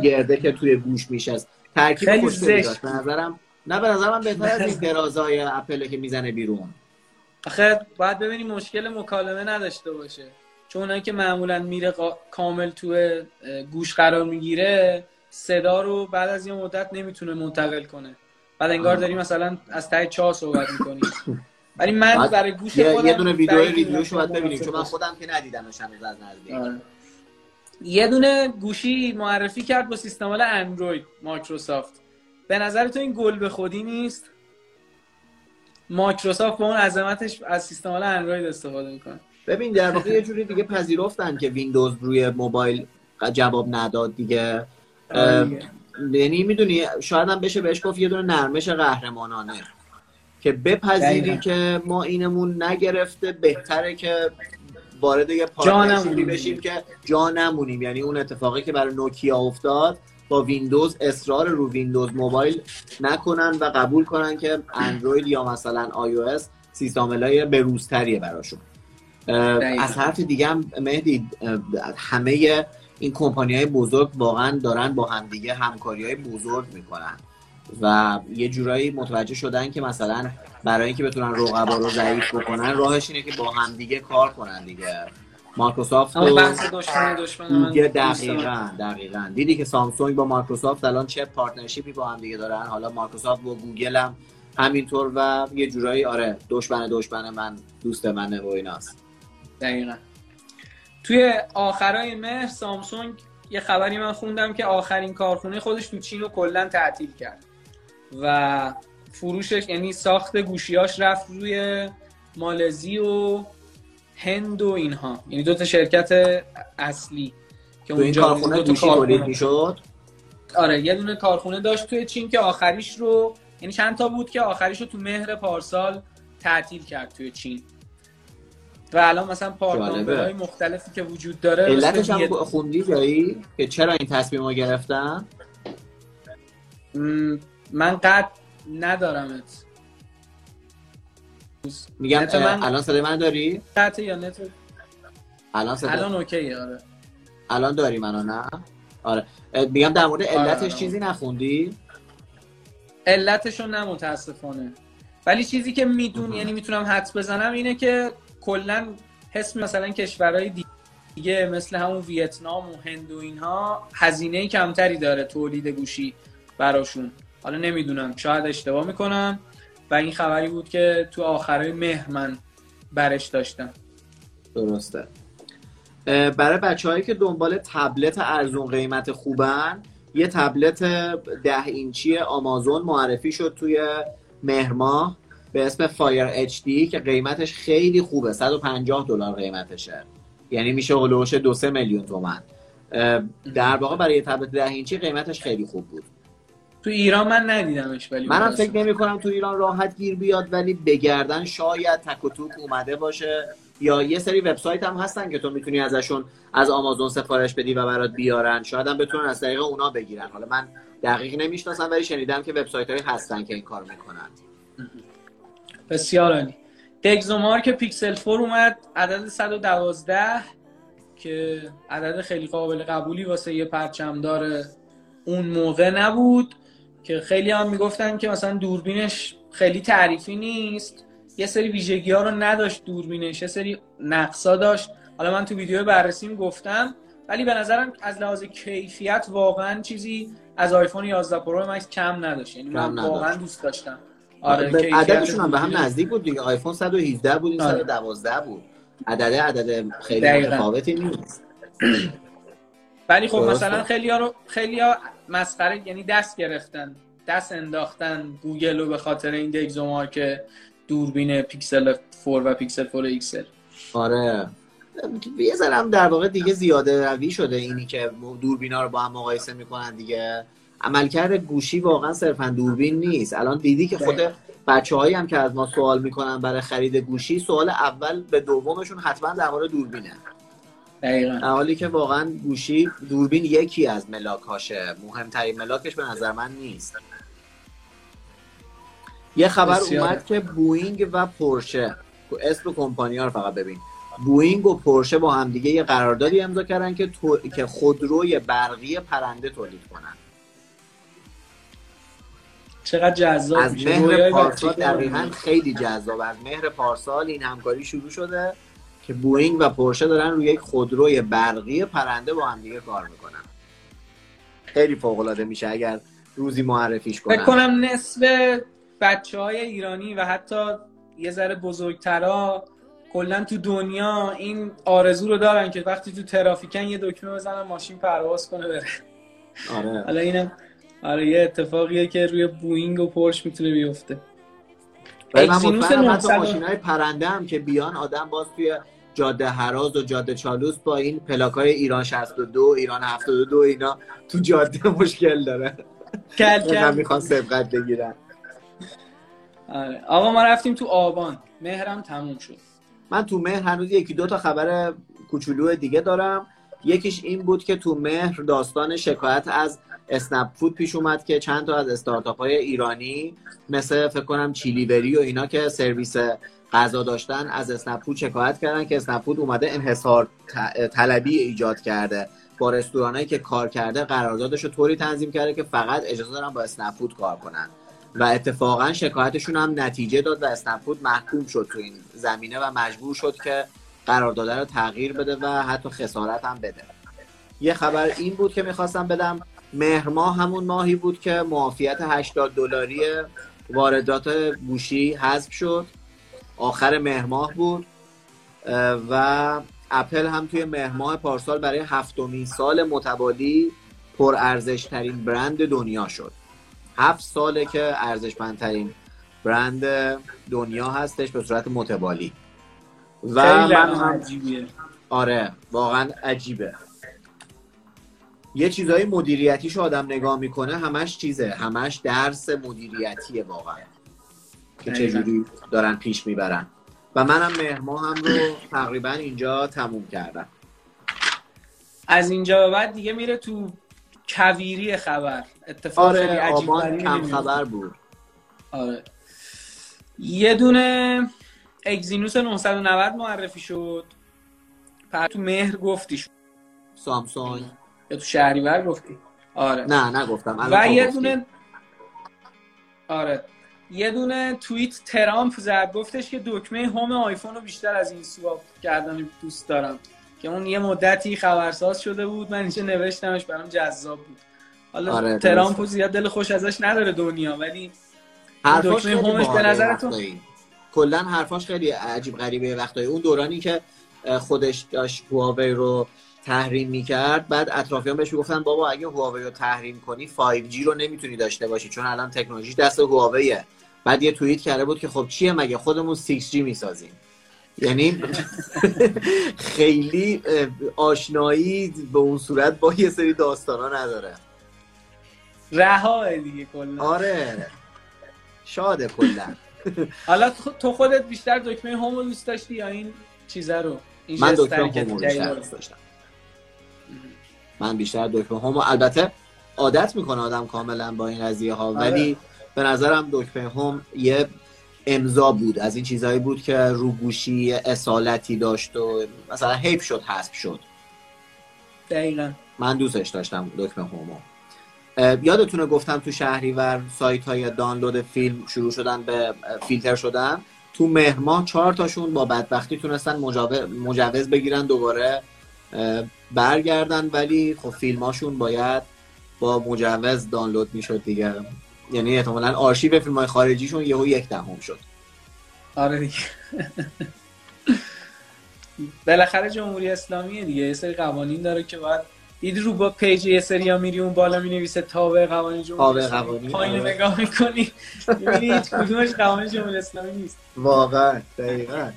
گرده. که توی گوش میشه ترکیب خوشگلی داشت. به نظرم نه به نظر من بهتر از این (laughs) درازای اپل که می‌زنه بیرون.
آخه باید ببینیم مشکل مکالمه نداشته باشه. چون اونایی که معمولا میره کامل تو گوش قرار می‌گیره صدا رو بعد از یه مدت نمی‌تونه منتقل کنه. بعد انگار داری مثلا از ته چاه صحبت می‌کنی. ولی من برای گوش
خودم یه دونه ویدیو review شو باید ببینیم چون من خودم که ندیدمش هنوز از نزدیک آره.
یه دونه گوشی معرفی کرد با سیستم اندروید مایکروسافت. به نظر تو این گل به خودی نیست؟ مایکروسافت با اون عظمتش از سیستم اندروید استفاده می‌کنه.
ببین در واقع یه جوری دیگه پذیرفتن که ویندوز روی موبایل جواب نداد دیگه. آره یعنی می‌دونی شاید هم بشه بهش گفت یه دونه نرمش قهرمانانه که بپذیری که ما اینمون نگرفته بهتره که وارد یه partnership ی بشیم که جا نمونیم. یعنی اون اتفاقی که برای نوکیا افتاد با ویندوز اصرار رو ویندوز موبایل نکنن و قبول کنن که اندروید یا مثلا iOS سیستم های بروزتریه براشون. از حرف دیگه هم مهدی همه این کمپانی های بزرگ واقعا دارن با همدیگه همکاری های بزرگ می‌کنن و یه جورایی متوجه شدن که مثلا برای اینکه بتونن رقبا رو ضعیف بکنن راهش اینه که با همدیگه کار کنن دیگه. مایکروسافت
و دشمن دشمن
دقیقاً دقیقاً. دیدی که سامسونگ با مایکروسافت الان چه partnership ی با هم دیگه دارن؟ حالا مایکروسافت با گوگل هم همینطور و یه جورایی آره دشمن دشمن من دوست منه و ایناست.
دقیقاً. توی آخرای مهر سامسونگ یه خبری من خوندم که آخرین کارخونه خودش تو چین رو کلا تعطیل کرد و فروشش یعنی ساخت گوشیاش رفت روی مالزی و هند و اینها. یعنی دو تا شرکت اصلی
که تو این کارخونه گوشی تولید می‌شد.
آره یه دونه کارخونه داشت توی چین که آخریش رو یعنی چند تا بود که آخریش رو تو مهر پارسال تعطیل کرد توی چین. و الان مثلا پارتنرهای های مختلفی که وجود داره
علتش هم خوندی جایی؟ که چرا این تصمیم رو گرفتن؟
من قد ندارمت.
میگم من... الان صدای من داری؟
قطع یا نت؟
الان صدای
الان اوکی آره.
الان داری منو نه؟ آره. میگم در مورد آره، علتش آره. چیزی نخوندی؟
علتشو نه متاسفانه. ولی چیزی که میدون یعنی می‌تونم حدس بزنم اینه که کلا حس مثلا کشورهای دیگه مثل همون ویتنام و هند و اینها هزینه کمتری داره تولید گوشی براشون. حالا نمی‌دونم شاید اشتباه می‌کنم. و این خبری بود که تو آخرای مهر من برش داشتم.
درسته. برای بچه هایی که دنبال تبلت ارزون قیمت خوبن یه تبلت ده اینچی آمازون معرفی شد توی مهر به اسم فایر اچ دی که قیمتش خیلی خوبه 150 دلار قیمتشه. یعنی میشه هلوش دو سه میلیون تومن. در واقع برای تبلت ده اینچی قیمتش خیلی خوب بود.
تو ایران من ندیدمش ولی
منم فکر نمی کنم تو ایران راحت گیر بیاد ولی بگردن شاید تک و توک اومده باشه. یا یه سری وبسایت هم هستن که تو می‌تونی ازشون از آمازون سفارش بدی و برات بیارن. شاید هم بتونن از طریق اونا بگیرن. حالا من دقیق نمی‌شناسم ولی شنیدم که وبسایت هایی هستن که این کار می‌کنن.
بسیار عالی. دگزومارک پیکسل 4 اومد عدد 112 که عدد خیلی قابل قبولی واسه یه پرچم داره اون موقع نبود. که خیلی هم می‌گفتن که مثلا دوربینش خیلی تعریفی نیست. یه سری ویژگی ها رو نداشت دوربینش یه سری نقصا داشت. حالا من تو ویدیو بررسیم گفتم ولی به نظرم از لحاظ کیفیت واقعا چیزی از آیفون 11 پرو مکس کم نداشت. یعنی من واقعا دوست داشتم.
آره عددشون هم به هم نزدیک بود دیگه. آیفون 117 بود این آره. 112 بود. عدد عدد خیلی متفاوتی نیست. (clears throat)
ولی خب مثلا خیلی ها رو خیلی ها مسخره یعنی دست گرفتن دست انداختن گوگل رو به خاطر این DxOMark که دوربین پیکسل 4 و پیکسل 4 ایکسل.
آره. یه ذره در واقع دیگه زیاده روی شده اینی که دوربینا رو با هم مقایسه می‌کنن دیگه. عملکرد گوشی واقعا صرفا دوربین نیست. الان دیدی که خود بچه هایی هم که از ما سوال می‌کنن برای خرید گوشی سوال اول یا دومشون حتما در مورد دوربینه.
دقیقا.
حالی که واقعا گوشی دوربین یکی از ملاکاشه. مهمترین ملاکش به نظر من نیست. یه خبر اومد که بوینگ و پورشه. اسم کمپانی ها رو فقط ببین. بوینگ و پورشه با هم دیگه یه قراردادی امضا کردن که تو... که خودروی برقی پرنده تولید کنن.
چقدر جذاب
از مهر پارسال دقیقا خیلی جذاب. از مهر پارسال این همکاری شروع شده. که بوینگ و پورشه دارن روی یک خودروی برقی پرنده با هم دیگه کار می‌کنن. خیلی فوق العاده میشه اگر روزی معرفیش کنن.
فکر کنم نصف بچه های ایرانی و حتی یه ذره بزرگترا کلا تو دنیا این آرزو رو دارن که وقتی تو ترافیکن یه دکمه بزنن ماشین پرواز کنه بره.
آره. (laughs)
حالا اینم آره یه اتفاقیه که روی بوینگ و پرش می‌تونه بیفته.
مطمئنم حتی ماشین های پرنده هم که بیان آدم باز توی جاده هراز و جاده چالوس با این پلاک های ایران 62 ایران 72 اینا تو جاده مشکل داره.
کل کل.
می‌خوان سبقت بگیرن.
آره. آقا ما رفتیم تو آبان. مهرم تموم شد.
من تو مهر هنوز یکی دو تا خبر کوچولو دیگه دارم. یکیش این بود که تو مهر داستان شکایت از اسنپ فود پیش اومد که چند تا از استارتاپ های ایرانی مثل فکر کنم چیلیوری و اینا که سرویس غذا داشتن از اسنپ فود شکایت کردن که اسنپ فود اومده انحصار طلبی ایجاد کرده. با رستورانایی که کار کرده قراردادش رو طوری تنظیم کرده که فقط اجازه دارن با اسنپ فود کار کنن. و اتفاقا شکایتشون هم نتیجه داد و اسنپ فود محکوم شد تو این زمینه و مجبور شد که قرارداد رو تغییر بده و حتی خسارت هم بده. یه خبر این بود که می‌خواستم بدم. مهر ماه همون ماهی بود که معافیت 80 دلاری واردات گوشی حذف شد. آخر مهر ماه بود. و اپل هم توی مهر ماه پارسال برای هفتمین سال متوالی پر ارزش ترین برند دنیا شد. هفت ساله که ارزشمندترین برند دنیا هستش به صورت متوالی.
و من هم عجیبیه
آره واقعا عجیبه. یه چیزای مدیریتیشو آدم نگاه می‌کنه همش چیزه همش درس مدیریتیه واقعا. که
دقیقاً.
چجوری دارن پیش می‌برن. و منم مهما هم رو تقریبا اینجا تموم کردم.
از اینجا به بعد دیگه میره تو کویری خبر. اتفاق خیلی
آره
عجیب
آبان
غریبی
کم. خبر بود.
آره. یه دونه اگزینوس 990 معرفی شد. پر تو مهر گفتی شد.
سامسونگ.
یا تو شهریور گفتی. آره.
نه نگفتم. الان
و یه. دونه آره. یه دونه توییت ترامپ زد. گفتش که دکمه هوم آیفون رو بیشتر از این سواپ کردن دوست دارم. که اون یه مدتی خبرساز شده بود. من اینجا نوشتمش برام جذاب بود. حالا
آره،
ترامپ. زیاد دل خوش ازش نداره دنیا ولی دکمه هومش به نظرتون؟
کلا حرفاش خیلی عجیب غریبه. وقتایی اون دورانی که خودش داشت هواوی رو تحریم می‌کرد بعد اطرافیان بهش گفتن بابا اگه هواوی رو تحریم کنی 5G رو نمی‌تونی داشته باشی چون الان تکنولوژی دست هواویه. بعد یه توییت کرده بود که خب چیه مگه خودمون 6G می‌سازیم؟ یعنی (laughs) خیلی آشنایی به اون صورت با یه سری داستانا نداره.
رها دیگه کلا.
آره. شاده کلا. (laughs)
حالا تو- خودت بیشتر دکمه هوم رو دوست داشتی یا این چیزه رو؟ این
من
حرکت
هومو بیشتر؟ دوست داشتم. من بیشتر دکمه هومو البته عادت می‌کنه آدم کاملا با این قضیه ها
آره.
ولی به نظرم دکمه هوم یه امضا بود. از این چیزهایی بود که رو گوشی اصالتی داشت و مثلا حیف شد حذف شد.
دقیقا.
من دوستش داشتم دکمه هومو. یادتونه گفتم تو شهریور سایت های دانلود فیلم شروع شدن به فیلتر شدن؟ تو مهر ماه چهار تاشون با بدبختی تونستن مجوز بگیرن دوباره برگردن ولی خب فیلماشون باید با مجوز دانلود می‌شد دیگه. یعنی احتمالا آرشیو فیلم های خارجیشون یهو یک دهم شد.
آره دیگه. بالاخره جمهوری اسلامی دیگه. یه سری قوانین داره که باید دیدی رو با پیج یه سری ها میری اون بالا می‌نویسه تابع قوانین جمهوری اسلامی. پایین
آره.
نگاه می‌کنی می‌بینی هیچ کدومش قوانین جمهوری اسلامی نیست.
واقعا دقیقا.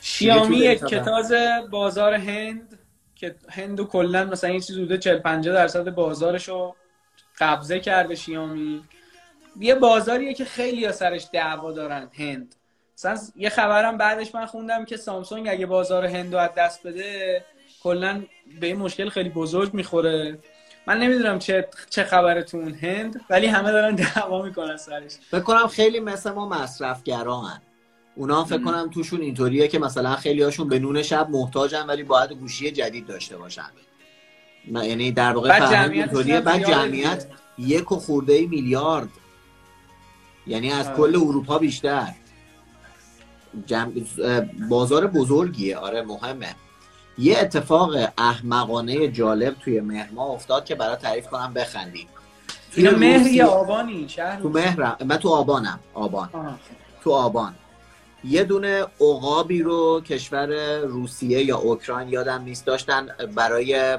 شیامی یک. کتاز بازار هند که هند و کلا مثلا این چیز حدود 40 50 درصد بازارش رو قبضه کرده شیامی. یه بازاریه که خیلی ها سرش دعوا دارن هند. مثلا یه خبرم بعدش من خوندم که سامسونگ اگه بازار هند رو از دست بده کلا به این مشکل خیلی بزرگ می‌خوره. من نمی‌دونم چه چه خبره تو اون هند ولی همه دارن (laughs) دعوا می‌کنن سرش.
فکر کنم خیلی مثل ما مصرفگران. اونا فکر کنم توشون اینطوریه که مثلا خیلی هاشون به نون شب محتاجن ولی باید گوشی جدید داشته باشن. یعنی در واقع
بعد
فرهنگ بعد
زیاده
جمعیت. یک و خورده میلیارد. یعنی از
آره.
کل اروپا بیشتر. جمع... بازار بزرگیه. آره مهمه. یه اتفاق احمقانه جالب توی مهر ماه افتاد که برای تعریف کنم بخندیم. توی
اینا مهر یا آبانی؟ شهر
تو مهرم. من تو آبانم. آبان. تو آبان. یه دونه عقابی رو کشور روسیه یا اوکراین یادم نیست داشتن برای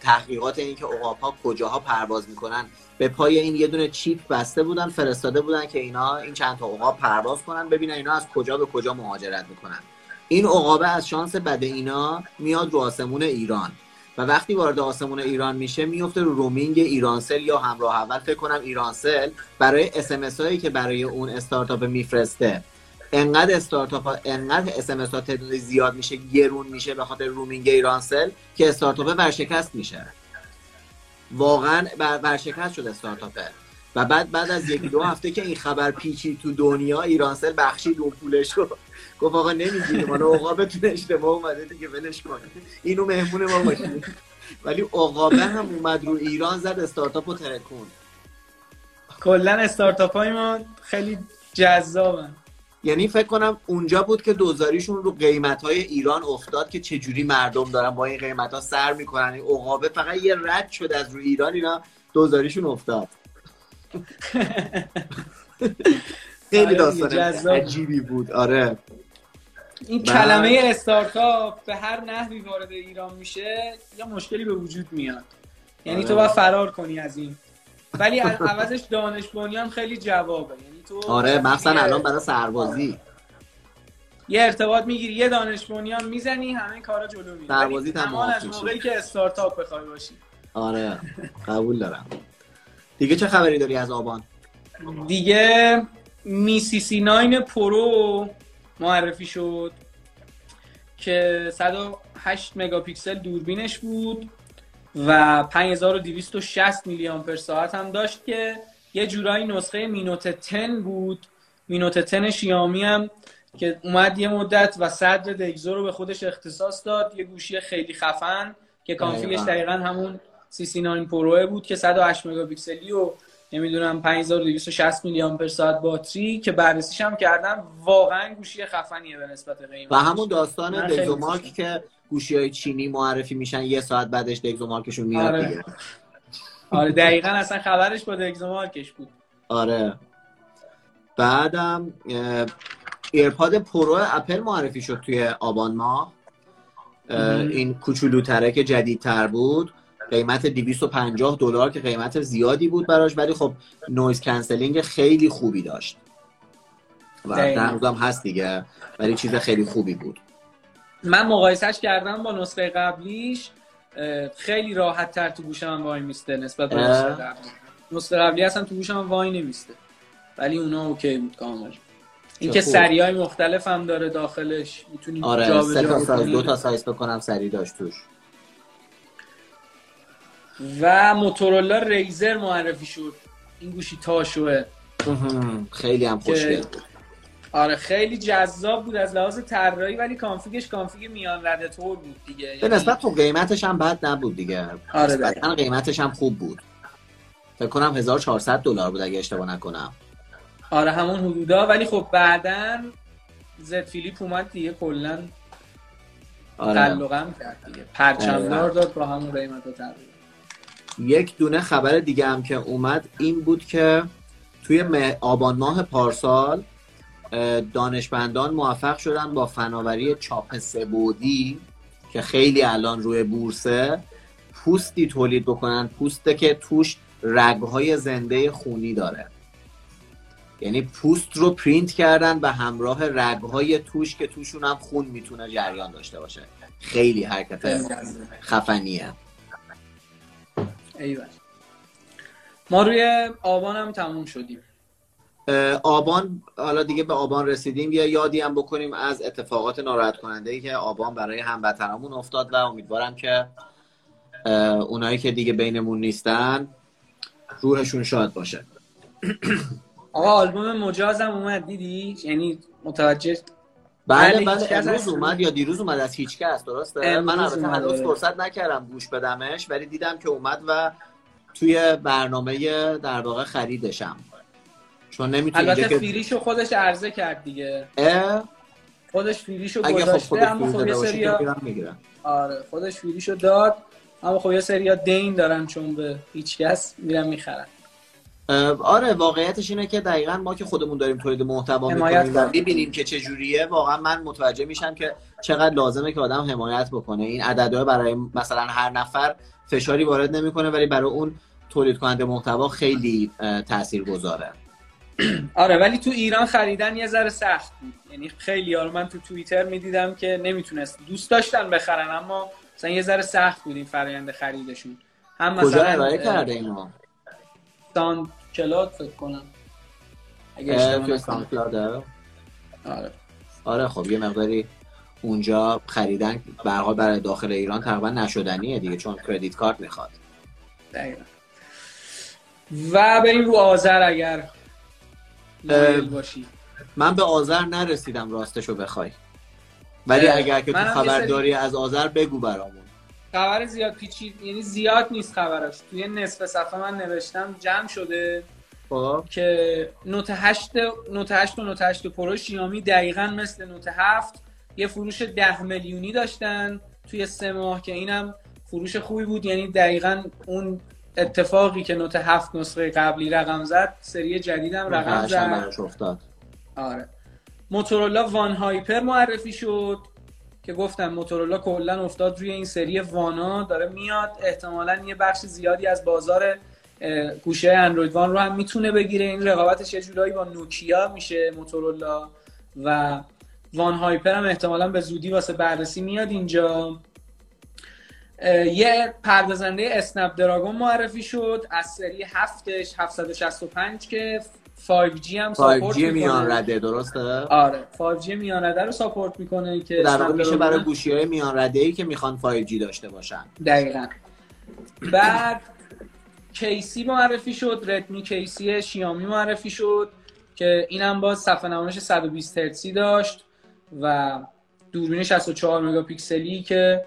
تحقیقات این که عقاب ها کجاها پرواز می‌کنن. به پای این یه دونه چیپ بسته بودن فرستاده بودن که اینا این چند تا عقاب پرواز کنن ببینن اینا از کجا به کجا مهاجرت می‌کنن. این عقابه از شانس بد اینا میاد رو آسمون ایران و وقتی وارد آسمون ایران میشه میفته رو رومینگ ایرانسل یا همراه اول. فکر کنم ایرانسل برای اس هایی که برای اون استارتاپ میفرسته. انقدر استارتاپ ها انقدر اس ام اس ها تعداد زیاد میشه گرون میشه به خاطر رومینگ ایرانسل که استارتاپ ورشکست میشه. واقعا ورشکست شد استارتاپه و بعد بعد از یکی دو هفته که این خبر پیچید تو دنیا ایرانسل بخشید اون پولش رو گفت آقا نمی‌گیریم حالا عقابتون اشتباه اومده دیگه ولش کن اینو مهمون ما باشید ولی عقابه هم اومد رو ایران زد استارتاپ رو ترکون.
کلا استارتاپ های ما خیلی جذابن.
یعنی فکر کنم اونجا بود که دوزاریشون رو قیمت های ایران افتاد که چجوری مردم دارن با این قیمت ها سر می‌کنن. این عقابه فقط یه رد شد از روی ایران اینا دوزاریشون افتاد. (laughs) خیلی
آره
داستان. عجیبی بود. آره.
این
بعد-
کلمه استارتاپ به هر نحوی وارد ایران میشه یا مشکلی به وجود میاد. یعنی
آره.
تو باید فرار کنی از این. ولی عوضش دانش بنیان خیلی جوابه. یعنی تو
آره
یه-
الان برای سربازی.
یه ارتباط می‌گیری یه دانش بنیان می‌زنی همه کارا جلو میره.
سربازی معاف
از. موقعی که استارتاپ بخوای باشی.
آره قبول دارم. دیگه چه خبری داری از آبان؟
دیگه Mi CC Nine Pro معرفی شد که 108 مگاپیکسل دوربینش بود. و 5260 میلی آمپر ساعت هم داشت که یه جورایی نسخه Mi Note 10 بود. Mi Note 10 شیائومی هم که اومد یه مدت و صدر DxO رو به خودش اختصاص داد. یه گوشی خیلی خفن که config ش دقیقا همون CC 9 Pro بود که 108 مگاپیکسلی و نمی‌دونم 5260 میلی آمپر ساعت باتری که بررسیش هم کردم واقعا گوشی خفنیه به نسبت قیمت
و همون داستان DxOMark که گوشی های چینی معرفی میشن یه ساعت بعدش DxOMark شون میاد
آره.
دیگه.
آره دقیقا اصلا خبرش با DxOMark ش بود.
آره. بعدم ایرپاد پرو اپل معرفی شد توی آبان ماه. اه، این کوچولوتره که جدیدتر بود. قیمت 250 دلار که قیمت زیادی بود براش ولی خب noise cancelling خیلی خوبی داشت. و هم هست دیگه ولی چیز خیلی خوبی بود.
من مقایسهش کردم با نسخه قبلیش خیلی راحت تر تو گوشم وای میسته نسبت به. نسخه قبلی. نسخه قبلی اصلا تو گوشم وای نمیسته. ولی اونا okay بود کامل. اینکه. سری های مختلف هم داره داخلش می‌تونی
آره سه تا سایز دو تا سایز بکنم سری داشت توش.
و موتورولا ریزر معرفی شد. این گوشی تاشوه.
خیلی هم خوشگل
آره خیلی جذاب بود از لحاظ طراحی ولی config ش config میان رده طور بود دیگه.
به
یعنی-
نسبت تو قیمتش هم بد نبود دیگه.
آره
نسبتاً قیمتش هم خوب بود. فکر کنم 1400 دلار بود اگه اشتباه نکنم.
آره همون حدودا. ولی خب بعدا زد فیلیپ اومد دیگه کلا
آره.
قلقم کرد دیگه. پرچمدار داد با همون قیمت تقریبا
یک دونه خبر دیگه هم که اومد این بود که توی آبان ماه پارسال دانشمندان موفق شدن با فناوری چاپ سه‌بعدی که خیلی الان روی بورسه پوستی تولید بکنن پوسته که توش رگهای زنده خونی داره. یعنی پوست رو پرینت کردن به همراه رگهای توش که توشون هم خون می‌تونه جریان داشته باشه. خیلی حرکت خفنیه.
ایول. ما روی آبان هم تموم شدیم.
آبان حالا دیگه به آبان رسیدیم. یه یادی هم بکنیم از اتفاقات ناراحت کننده ای که آبان برای هموطنامون افتاد و امیدوارم که اونایی که دیگه بینمون نیستن روحشون شاد باشه. (clears throat)
آقا آلبوم مجازم اومد دیدی؟ یعنی متوجه
بله
بله،
بله. امروز. اومد یا دیروز اومد؟ از هیچ کس درسته؟ من البته هنوز. فرصت نکردم گوش بدمش ولی دیدم که اومد و توی برنامه در واقع خریدشم. چون نمی‌تونی
البته
که
فیریشو خودش عرضه کرد دیگه.
اه،
خودش فیریشو
خب
گذاشته
خودش
اما خب یه
می‌گیرم
آره خودش فیریشو داد اما خب یه سریا دین دارن چون به هیچ کس میرن می‌خرن.
آره واقعیتش اینه که دقیقا ما که خودمون داریم تولید محتوا می‌کنیم و. می‌بینیم که چه جوریه واقعا من متوجه میشم که چقدر لازمه که آدم حمایت بکنه. این عددها برای مثلا هر نفر فشاری وارد نمی‌کنه ولی برای اون تولید کننده محتوا خیلی تاثیر گذاره
آره ولی تو ایران خریدن یه ذره سخت بود. یعنی خیلی ها من تو توییتر می‌دیدم که نمی‌تونست. دوست داشتن بخرن اما مثلا یه ذره سخت بود این فرآیند خریدشون. هم
کجا
مثلا
ارائه
اه،
کرده اینو؟
SoundCloud فکر کنم. اگه
اه،
اشتباه SoundCloud
ه؟
آره.
آره. خب یه مقداری اونجا خریدن حال برای داخل ایران تقریبا نشدنیه دیگه چون credit card می‌خواد.
دقیقا. و بریم رو آذر اگر مایل
اه،
باشی.
من به آذر نرسیدم راستشو بخوای. ولی اگر که تو
منم یه
خبر
سری-
داری از آذر بگو برامون.
خبر زیاد پیچید یعنی زیاد نیست خبرش توی نصف صفحه من نوشتم جمع شده
خب.
که نوت 8 نوت 8 و نوت 8 پرو شیامی دقیقا مثل نوت 7 یه فروش 10 میلیونی داشتن توی سه ماه که اینم فروش خوبی بود. یعنی دقیقا اون اتفاقی که نوت 7 نسخه قبلی رقم زد سری جدیدم رقم زد.
افتاد.
آره. موتورولا وان هایپر معرفی شد که گفتم موتورولا کلا افتاد روی این سری وانا داره میاد. احتمالا یه بخش زیادی از بازار گوشه اندروید وان رو هم می‌تونه بگیره. این رقابتش یه جورایی با نوکیا میشه موتورولا و وان هایپر هم احتمالا به زودی واسه بررسی میاد اینجا. یه پردازنده اسنپ دراگون معرفی شد از سری هفتش 765 که 5G هم ساپورت
5G میان رده درسته؟
آره 5G میان رده رو ساپورت می‌کنه که
در واقع میشه برای گوشی های میان رده ای که می‌خوان 5G داشته باشن.
دقیقا. بعد کیسی معرفی شد ردمی کیسی شیامی معرفی شد که اینم باز صفحه نمایش 120 هرتزی داشت و دوربین 64 مگاپیکسلی که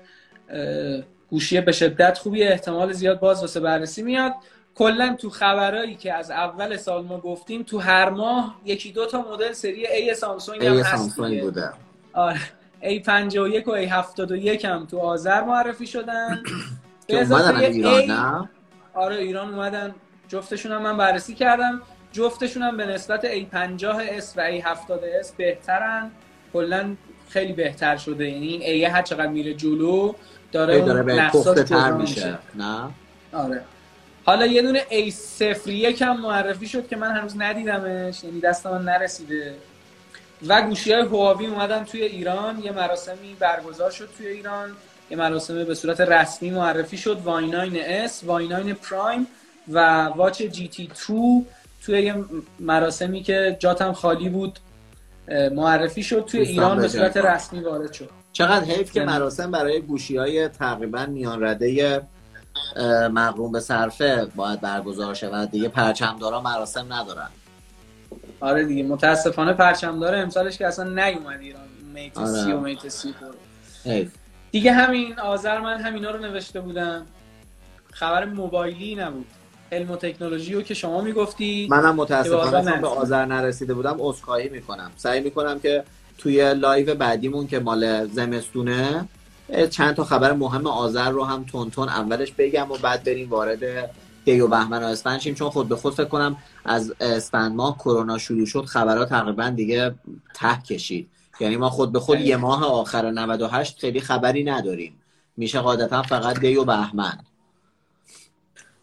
گوشی به شدت خوبی احتمال زیاد باز واسه بررسی میاد. کلا تو خبرایی که از اول سال ما گفتیم تو هر ماه یکی دو تا مدل سری ای سامسونگ هم هست
بوده.
آره. A51 و A71 هم تو آذر معرفی شدن. (clears throat)
که اومدن ایران؟
آره ایران اومدن. جفتشون هم من بررسی کردم. جفتشون هم به نسبت A50S و A70S بهترن. کلا خیلی بهتر شده. یعنی این A هر چقدر میره جلو داره,
داره به پخته تر میشه. نه؟
آره. حالا یه دونه A01 هم معرفی شد که من هنوز ندیدمش یعنی دست من نرسیده. و گوشی های هواوی اومدن توی ایران یه مراسمی برگزار شد توی ایران یه مراسم به صورت رسمی معرفی شد Y9S, Y9 پرایم و واچ GT2 توی یه مراسمی که جاتم خالی بود معرفی شد توی ایران به صورت رسمی وارد شد.
چقدر حیف که مراسم برای گوشی های تقریبا میان رده مقروم به صرفه باید برگزار شود. دیگه پرچمدارا مراسم ندارن.
آره دیگه متاسفانه پرچمدار امسالش که اصلا نیومد ایران. میت
آره.
سی و میت سی
حیف.
دیگه همین آذر من همینا رو نوشته بودم. خبر موبایلی نبود. علم و تکنولوژی رو که شما می‌گفتی
منم متاسفانه به آذر نرسیده بودم عذرخواهی می‌کنم. سعی می‌کنم که توی live بعدیمون که مال زمستونه چند تا خبر مهم آذر رو هم تند تند اولش بگم و بعد بریم وارد دی و بهمن و اسفند شیم. چون خود به خود فکر کنم از اسفند ماه کرونا شروع شد خبرها تقریبا دیگه ته کشید. یعنی ما خود به خود یه ماه آخر 98 خیلی خبری نداریم. میشه قاعدتا فقط دی و بهمن.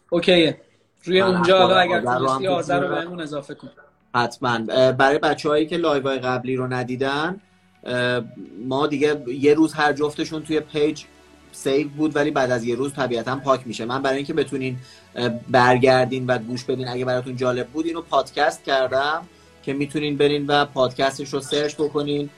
okay ه روی
آره،
اونجا اگر تونستی
تو
آذر رو بهمون اضافه کن.
حتما. برای بچه هایی که live قبلی رو ندیدن ما دیگه یه روز هر جفتشون توی page save بود ولی بعد از یه روز طبیعتا پاک میشه. من برای اینکه بتونین برگردین و گوش بدین اگه براتون جالب بود اینو پادکست کردم که می‌تونین برین و پادکستش رو search بکنین.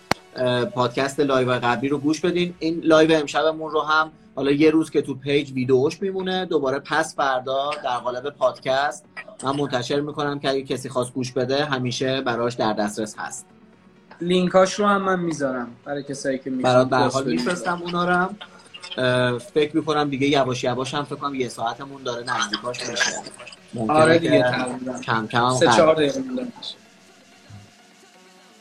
پادکست live قبلی رو گوش بدین. این live امشبمون رو هم حالا یه روز که تو page ویدیوش میمونه دوباره پس فردا در قالب پادکست من منتشر می‌کنم که اگه کسی خواست گوش بده همیشه براش در دسترس هست.
لینکاش رو هم من می‌ذارم برای کسایی که می‌خوان
در حال میفرستم اونا رو فکر می‌کنم دیگه یواش یواش هم فکر کنم یه ساعتمون داره نزدیکاش میشه.
آره دیگه
کم کم
سه چهار دقیقه.